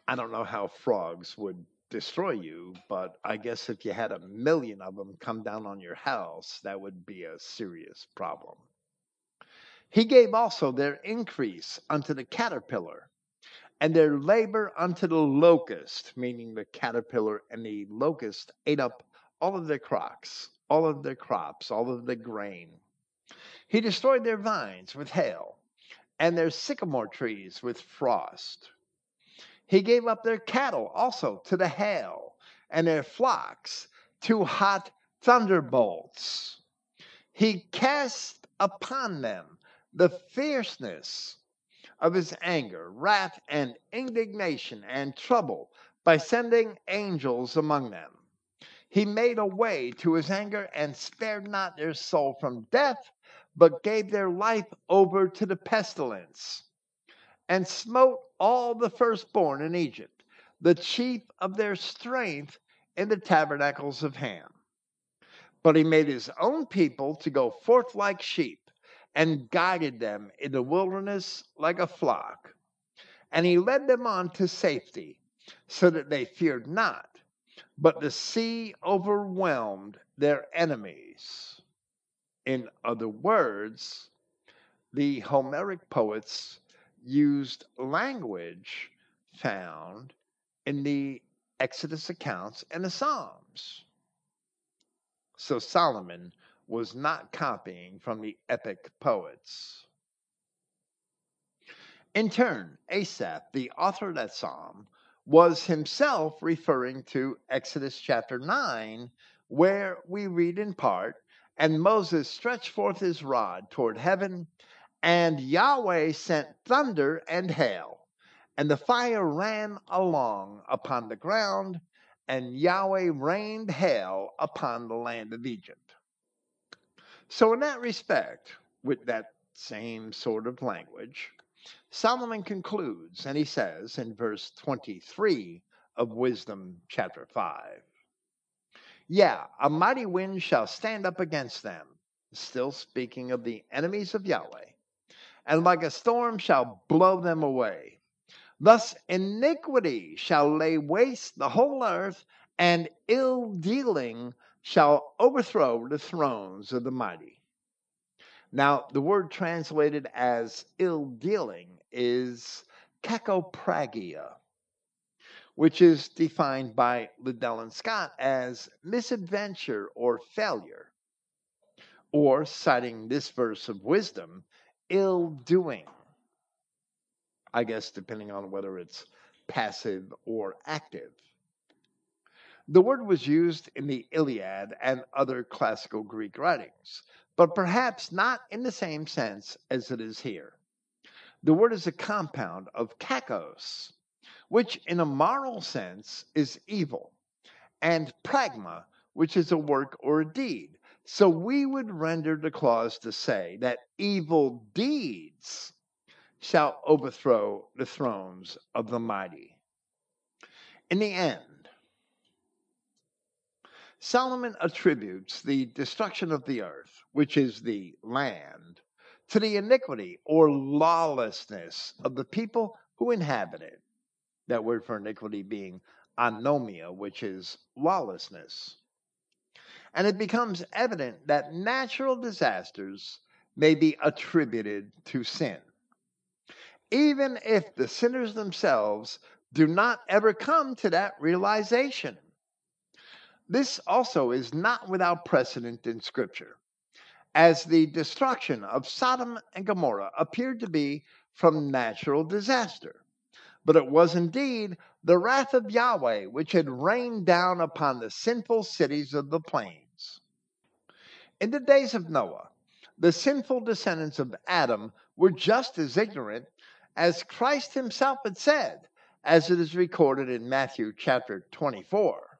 I don't know how frogs would destroy you, but I guess if you had a million of them come down on your house, that would be a serious problem. He gave also their increase unto the caterpillar and their labor unto the locust, meaning the caterpillar and the locust ate up all of their crops, all of their crops, all of the grain. He destroyed their vines with hail, and their sycamore trees with frost. He gave up their cattle also to the hail, and their flocks to hot thunderbolts. He cast upon them the fierceness of his anger, wrath, and indignation and trouble by sending angels among them. He made a way to his anger and spared not their soul from death, but gave their life over to the pestilence, and smote all the firstborn in Egypt, the chief of their strength in the tabernacles of Ham. But he made his own people to go forth like sheep and guided them in the wilderness like a flock. And he led them on to safety, so that they feared not, but the sea overwhelmed their enemies. In other words, the Homeric poets used language found in the Exodus accounts and the Psalms. So Solomon was not copying from the epic poets. In turn, Asaph, the author of that psalm, was himself referring to Exodus chapter 9, where we read in part, And Moses stretched forth his rod toward heaven, and Yahweh sent thunder and hail, and the fire ran along upon the ground, and Yahweh rained hail upon the land of Egypt. So, in that respect, with that same sort of language, Solomon concludes and he says in verse 23 of Wisdom, chapter 5. Yeah, a mighty wind shall stand up against them, still speaking of the enemies of Yahweh, and like a storm shall blow them away. Thus iniquity shall lay waste the whole earth, and ill dealing shall overthrow the thrones of the mighty. Now, the word translated as ill dealing is kakopragia, which is defined by Liddell and Scott as misadventure or failure, or citing this verse of wisdom, ill doing. I guess depending on whether it's passive or active. The word was used in the Iliad and other classical Greek writings, but perhaps not in the same sense as it is here. The word is a compound of kakos, which in a moral sense is evil, and pragma, which is a work or a deed. So we would render the clause to say that evil deeds shall overthrow the thrones of the mighty. In the end, Solomon attributes the destruction of the earth, which is the land, to the iniquity or lawlessness of the people who inhabit it. That word for iniquity being anomia, which is lawlessness. And it becomes evident that natural disasters may be attributed to sin. Even if the sinners themselves do not ever come to that realization. This also is not without precedent in Scripture, as the destruction of Sodom and Gomorrah appeared to be from natural disaster. But it was indeed the wrath of Yahweh which had rained down upon the sinful cities of the plains. In the days of Noah, the sinful descendants of Adam were just as ignorant as Christ himself had said, as it is recorded in Matthew chapter 24.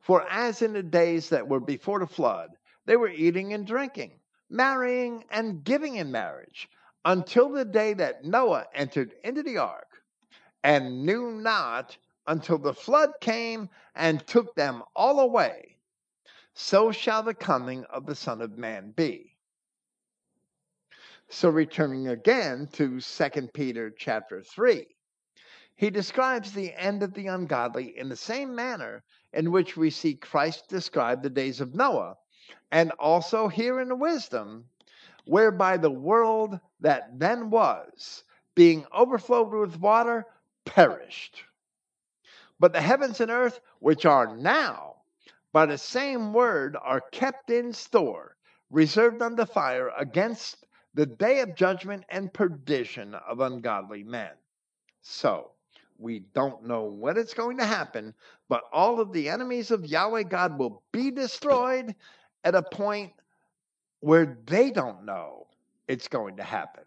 For as in the days that were before the flood, they were eating and drinking, marrying and giving in marriage, until the day that Noah entered into the ark, and knew not until the flood came and took them all away. So shall the coming of the Son of Man be. So returning again to 2 Peter chapter 3, he describes the end of the ungodly in the same manner in which we see Christ describe the days of Noah, and also here in wisdom, whereby the world that then was, being overflowed with water, perished. But the heavens and earth, which are now, by the same word, are kept in store, reserved unto fire against the day of judgment and perdition of ungodly men. So, we don't know when it's going to happen, but all of the enemies of Yahweh God will be destroyed at a point where they don't know it's going to happen.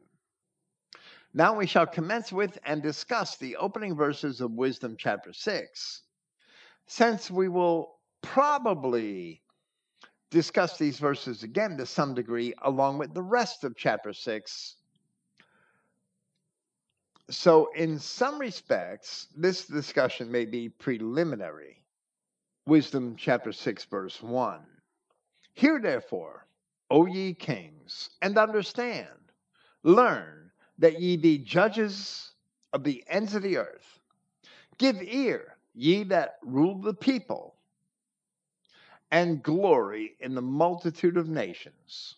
Now we shall commence with and discuss the opening verses of Wisdom chapter 6. Since we will probably discuss these verses again to some degree along with the rest of chapter 6 so, in some respects, this discussion may be preliminary. Wisdom chapter 6, verse 1. Hear therefore, O ye kings, and understand, learn that ye be judges of the ends of the earth. Give ear, ye that rule the people, and glory in the multitude of nations.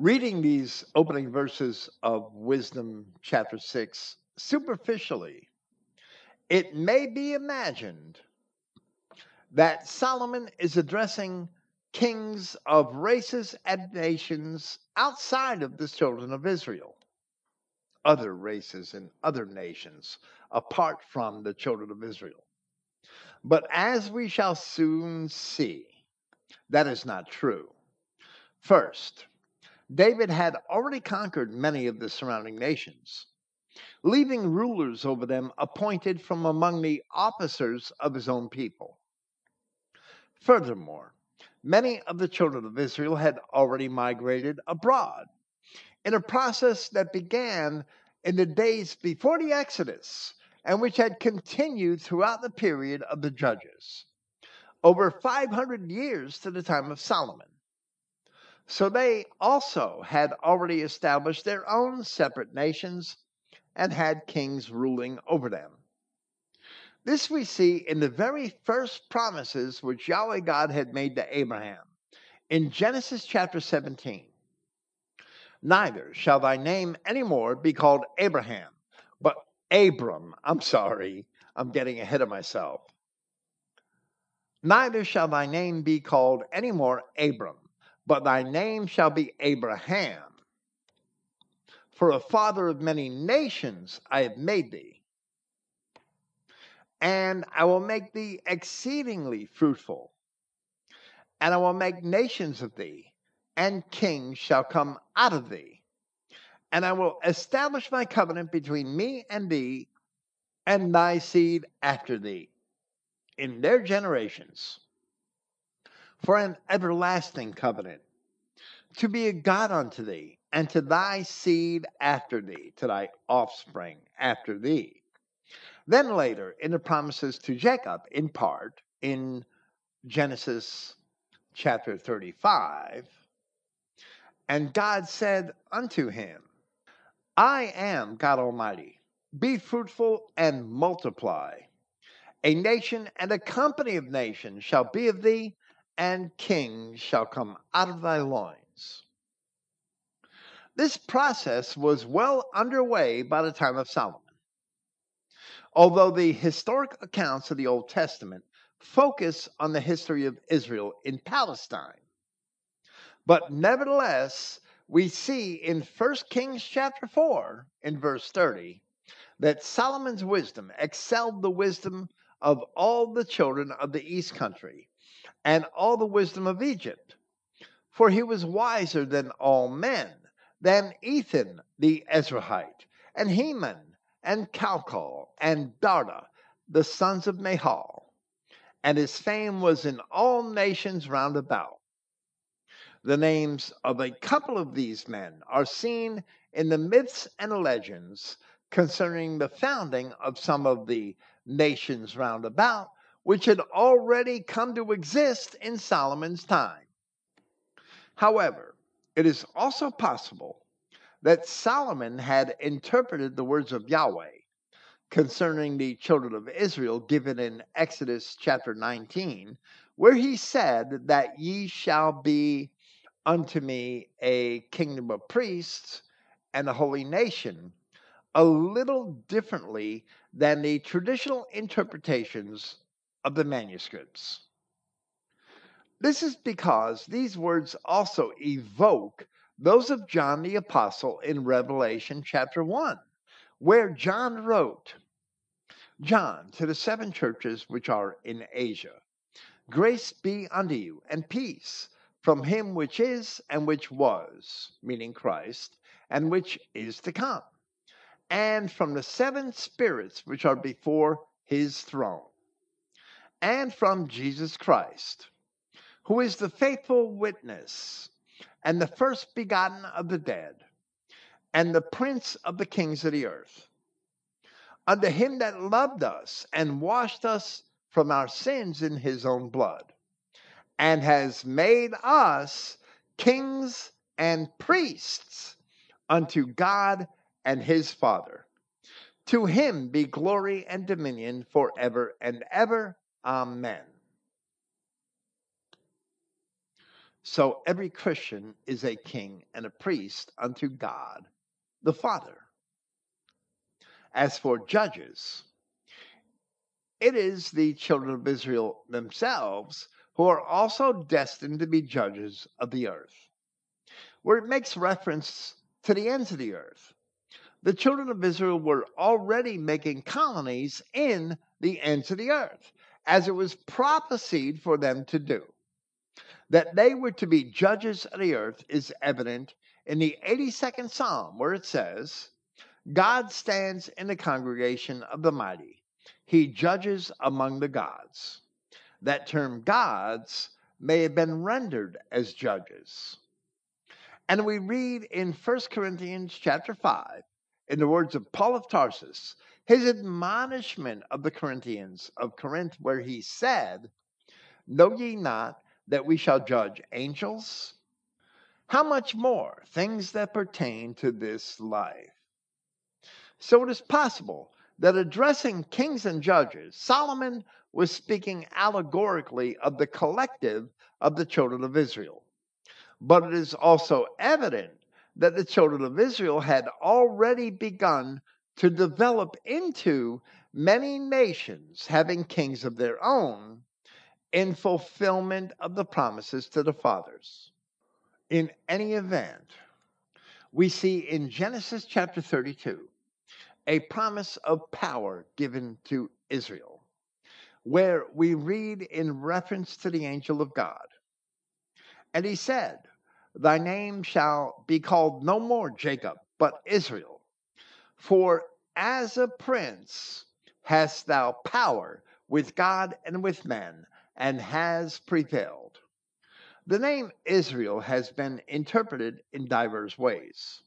Reading these opening verses of Wisdom chapter 6 superficially, it may be imagined that Solomon is addressing kings of races and nations outside of the children of Israel, other races and other nations apart from the children of Israel. But as we shall soon see, that is not true. First, David had already conquered many of the surrounding nations, leaving rulers over them appointed from among the officers of his own people. Furthermore, many of the children of Israel had already migrated abroad, in a process that began in the days before the Exodus and which had continued throughout the period of the Judges, over 500 years to the time of Solomon. So they also had already established their own separate nations and had kings ruling over them. This we see in the very first promises which Yahweh God had made to Abraham in Genesis chapter 17. Neither shall thy name any more be called Abraham, but Abram. I'm sorry, I'm getting ahead of myself. Neither shall thy name be called any more Abram, but thy name shall be Abraham. For a father of many nations I have made thee, and I will make thee exceedingly fruitful, and I will make nations of thee, and kings shall come out of thee. And I will establish my covenant between me and thee and thy seed after thee in their generations for an everlasting covenant to be a God unto thee and to thy seed after thee, to thy offspring after thee. Then later, in the promises to Jacob, in part, in Genesis chapter 35, and God said unto him, I am God Almighty. Be fruitful and multiply. A nation and a company of nations shall be of thee, and kings shall come out of thy loins. This process was well underway by the time of Solomon. Although the historic accounts of the Old Testament focus on the history of Israel in Palestine, but nevertheless, we see in 1 Kings chapter 4, in verse 30, that Solomon's wisdom excelled the wisdom of all the children of the east country and all the wisdom of Egypt. For he was wiser than all men, than Ethan the Ezrahite, and Heman, and Calcol, and Darda, the sons of Mahal. And his fame was in all nations round about. The names of a couple of these men are seen in the myths and legends concerning the founding of some of the nations round about, which had already come to exist in Solomon's time. However, it is also possible that Solomon had interpreted the words of Yahweh concerning the children of Israel given in Exodus chapter 19, where he said that ye shall be unto me a kingdom of priests and a holy nation a little differently than the traditional interpretations of the manuscripts. This is because these words also evoke those of John the Apostle in Revelation chapter 1, where John wrote, John, to the seven churches which are in Asia, grace be unto you and peace from him which is and which was, meaning Christ, and which is to come, and from the seven spirits which are before his throne, and from Jesus Christ, who is the faithful witness and the first begotten of the dead, and the prince of the kings of the earth. Unto him that loved us and washed us from our sins in his own blood and has made us kings and priests unto God and his Father. To him be glory and dominion forever and ever. Amen. So every Christian is a king and a priest unto God the Father. As for judges, it is the children of Israel themselves who are also destined to be judges of the earth, where it makes reference to the ends of the earth. The children of Israel were already making colonies in the ends of the earth, as it was prophesied for them to do. That they were to be judges of the earth is evident in the 82nd Psalm, where it says, God stands in the congregation of the mighty, he judges among the gods that term gods may have been rendered as judges. And we read in 1 Corinthians chapter 5, in the words of Paul of Tarsus, his admonishment of the Corinthians of Corinth, where he said, Know ye not that we shall judge angels? How much more things that pertain to this life? So it is possible that addressing kings and judges, Solomon was speaking allegorically of the collective of the children of Israel. But it is also evident that the children of Israel had already begun to develop into many nations having kings of their own in fulfillment of the promises to the fathers. In any event, we see in Genesis chapter 32 a promise of power given to Israel, where we read in reference to the angel of God. And he said, Thy name shall be called no more Jacob, but Israel. For as a prince hast thou power with God and with men, and has prevailed. The name Israel has been interpreted in diverse ways.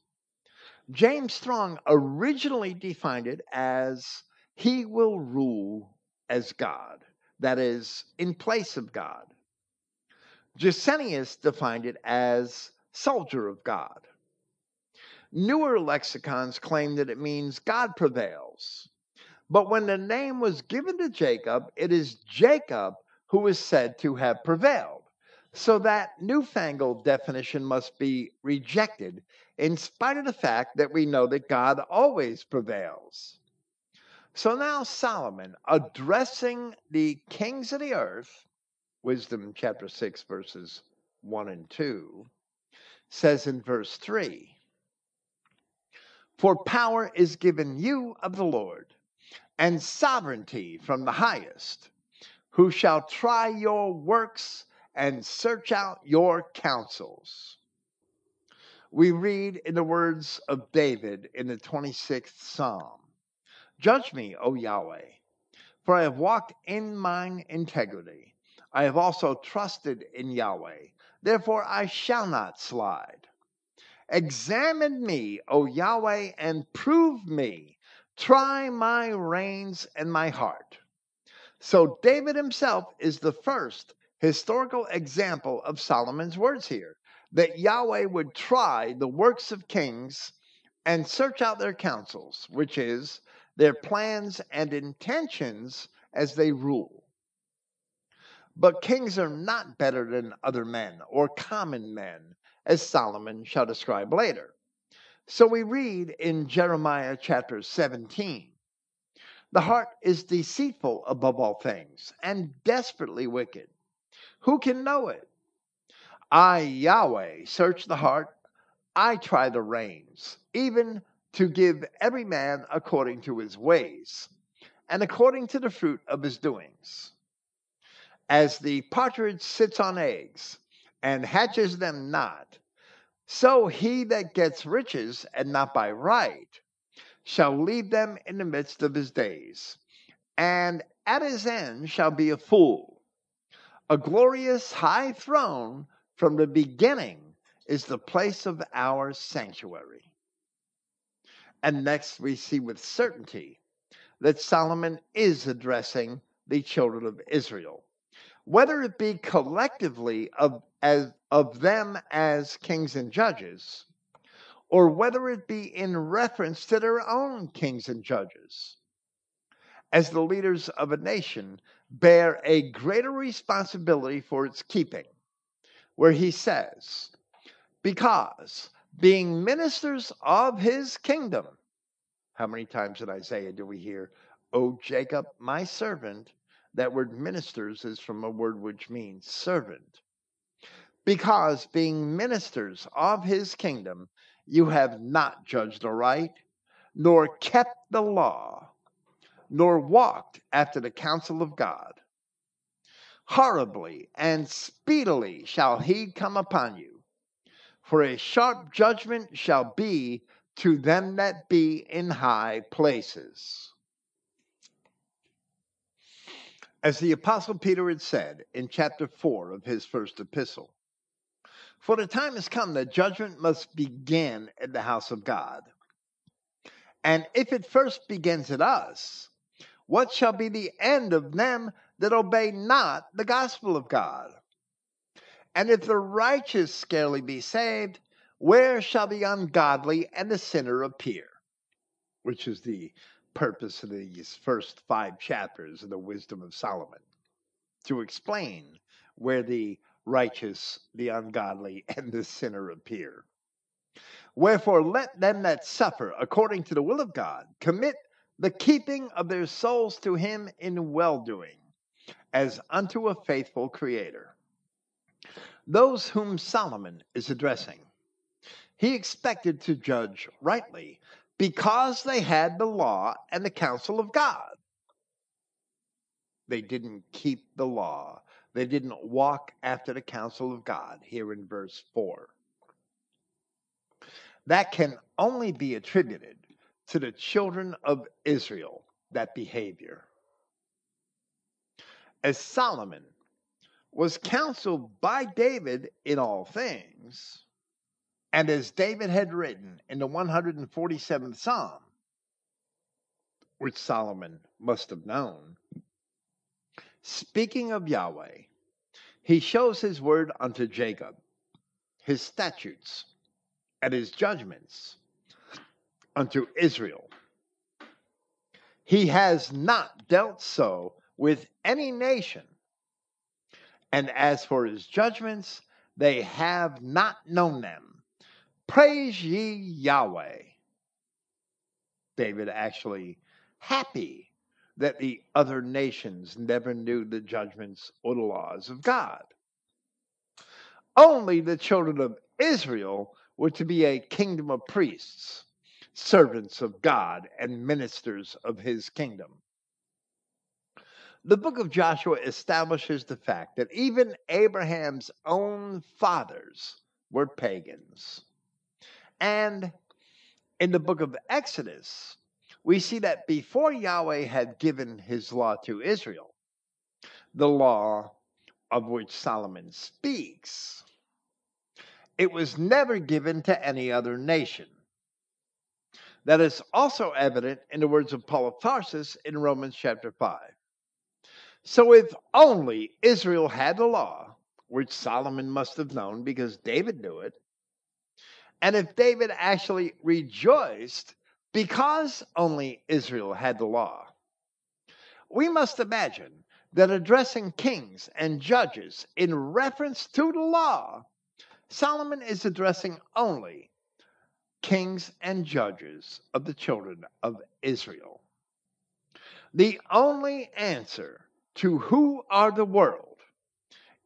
James Strong originally defined it as he will rule as God, that is, in place of God. Gesenius defined it as soldier of God. Newer lexicons claim that it means God prevails. But when the name was given to Jacob, it is Jacob who is said to have prevailed. So that newfangled definition must be rejected, in spite of the fact that we know that God always prevails. So now Solomon, addressing the kings of the earth, Wisdom chapter 6, verses 1 and 2, says in verse 3 For power is given you of the Lord, and sovereignty from the highest, who shall try your works and search out your counsels. We read in the words of David in the 26th Psalm Judge me, O Yahweh, for I have walked in mine integrity. I have also trusted in Yahweh, therefore I shall not slide. Examine me, O Yahweh, and prove me. Try my reins and my heart. So, David himself is the first historical example of Solomon's words here that Yahweh would try the works of kings and search out their counsels, which is their plans and intentions as they rule. But kings are not better than other men or common men, as Solomon shall describe later. So we read in Jeremiah chapter 17 The heart is deceitful above all things and desperately wicked. Who can know it? I, Yahweh, search the heart. I try the reins, even to give every man according to his ways and according to the fruit of his doings. As the partridge sits on eggs and hatches them not, so he that gets riches and not by right shall leave them in the midst of his days, and at his end shall be a fool. A glorious high throne from the beginning is the place of our sanctuary. And next, we see with certainty that Solomon is addressing the children of Israel, whether it be collectively of, as, of them as kings and judges, or whether it be in reference to their own kings and judges. As the leaders of a nation, bear a greater responsibility for its keeping, where he says, Because being ministers of his kingdom, how many times in Isaiah do we hear, O Jacob, my servant? That word ministers is from a word which means servant. Because being ministers of his kingdom, you have not judged aright, nor kept the law, nor walked after the counsel of God. Horribly and speedily shall he come upon you, for a sharp judgment shall be to them that be in high places. As the Apostle Peter had said in chapter 4 of his first epistle, For the time has come that judgment must begin at the house of God. And if it first begins at us, what shall be the end of them that obey not the gospel of God? And if the righteous scarcely be saved, where shall the ungodly and the sinner appear? Which is the purpose of these first five chapters of the Wisdom of Solomon to explain where the righteous, the ungodly, [laughs] and the sinner appear. Wherefore, let them that suffer according to the will of God commit the keeping of their souls to Him in well doing, as unto a faithful Creator. Those whom Solomon is addressing, he expected to judge rightly because they had the law and the counsel of God. They didn't keep the law they didn't walk after the counsel of God, here in verse 4. That can only be attributed to the children of Israel, that behavior. As Solomon was counseled by David in all things, and as David had written in the 147th Psalm, which Solomon must have known, Speaking of Yahweh, he shows his word unto Jacob, his statutes, and his judgments unto Israel. He has not dealt so with any nation. And as for his judgments, they have not known them. Praise ye Yahweh. David actually happy that the other nations never knew the judgments or the laws of God. Only the children of Israel were to be a kingdom of priests, servants of God, and ministers of his kingdom. The book of Joshua establishes the fact that even Abraham's own fathers were pagans. And in the book of Exodus, we see that before Yahweh had given his law to Israel, the law of which Solomon speaks, it was never given to any other nation. That is also evident in the words of Paul of Tarsus in Romans chapter 5. So, if only Israel had the law, which Solomon must have known because David knew it, and if David actually rejoiced because only Israel had the law, we must imagine that addressing kings and judges in reference to the law, Solomon is addressing only kings and judges of the children of Israel. The only answer to who are the world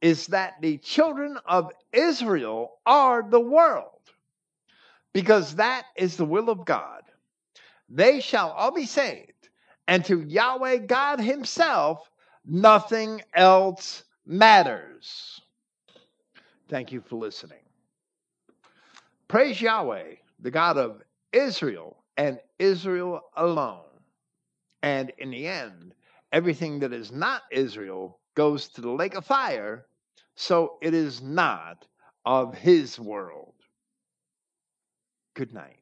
is that the children of Israel are the world, because that is the will of God they shall all be saved. And to Yahweh God Himself, nothing else matters. Thank you for listening. Praise Yahweh, the God of Israel and Israel alone. And in the end, everything that is not Israel goes to the lake of fire, so it is not of his world. Good night.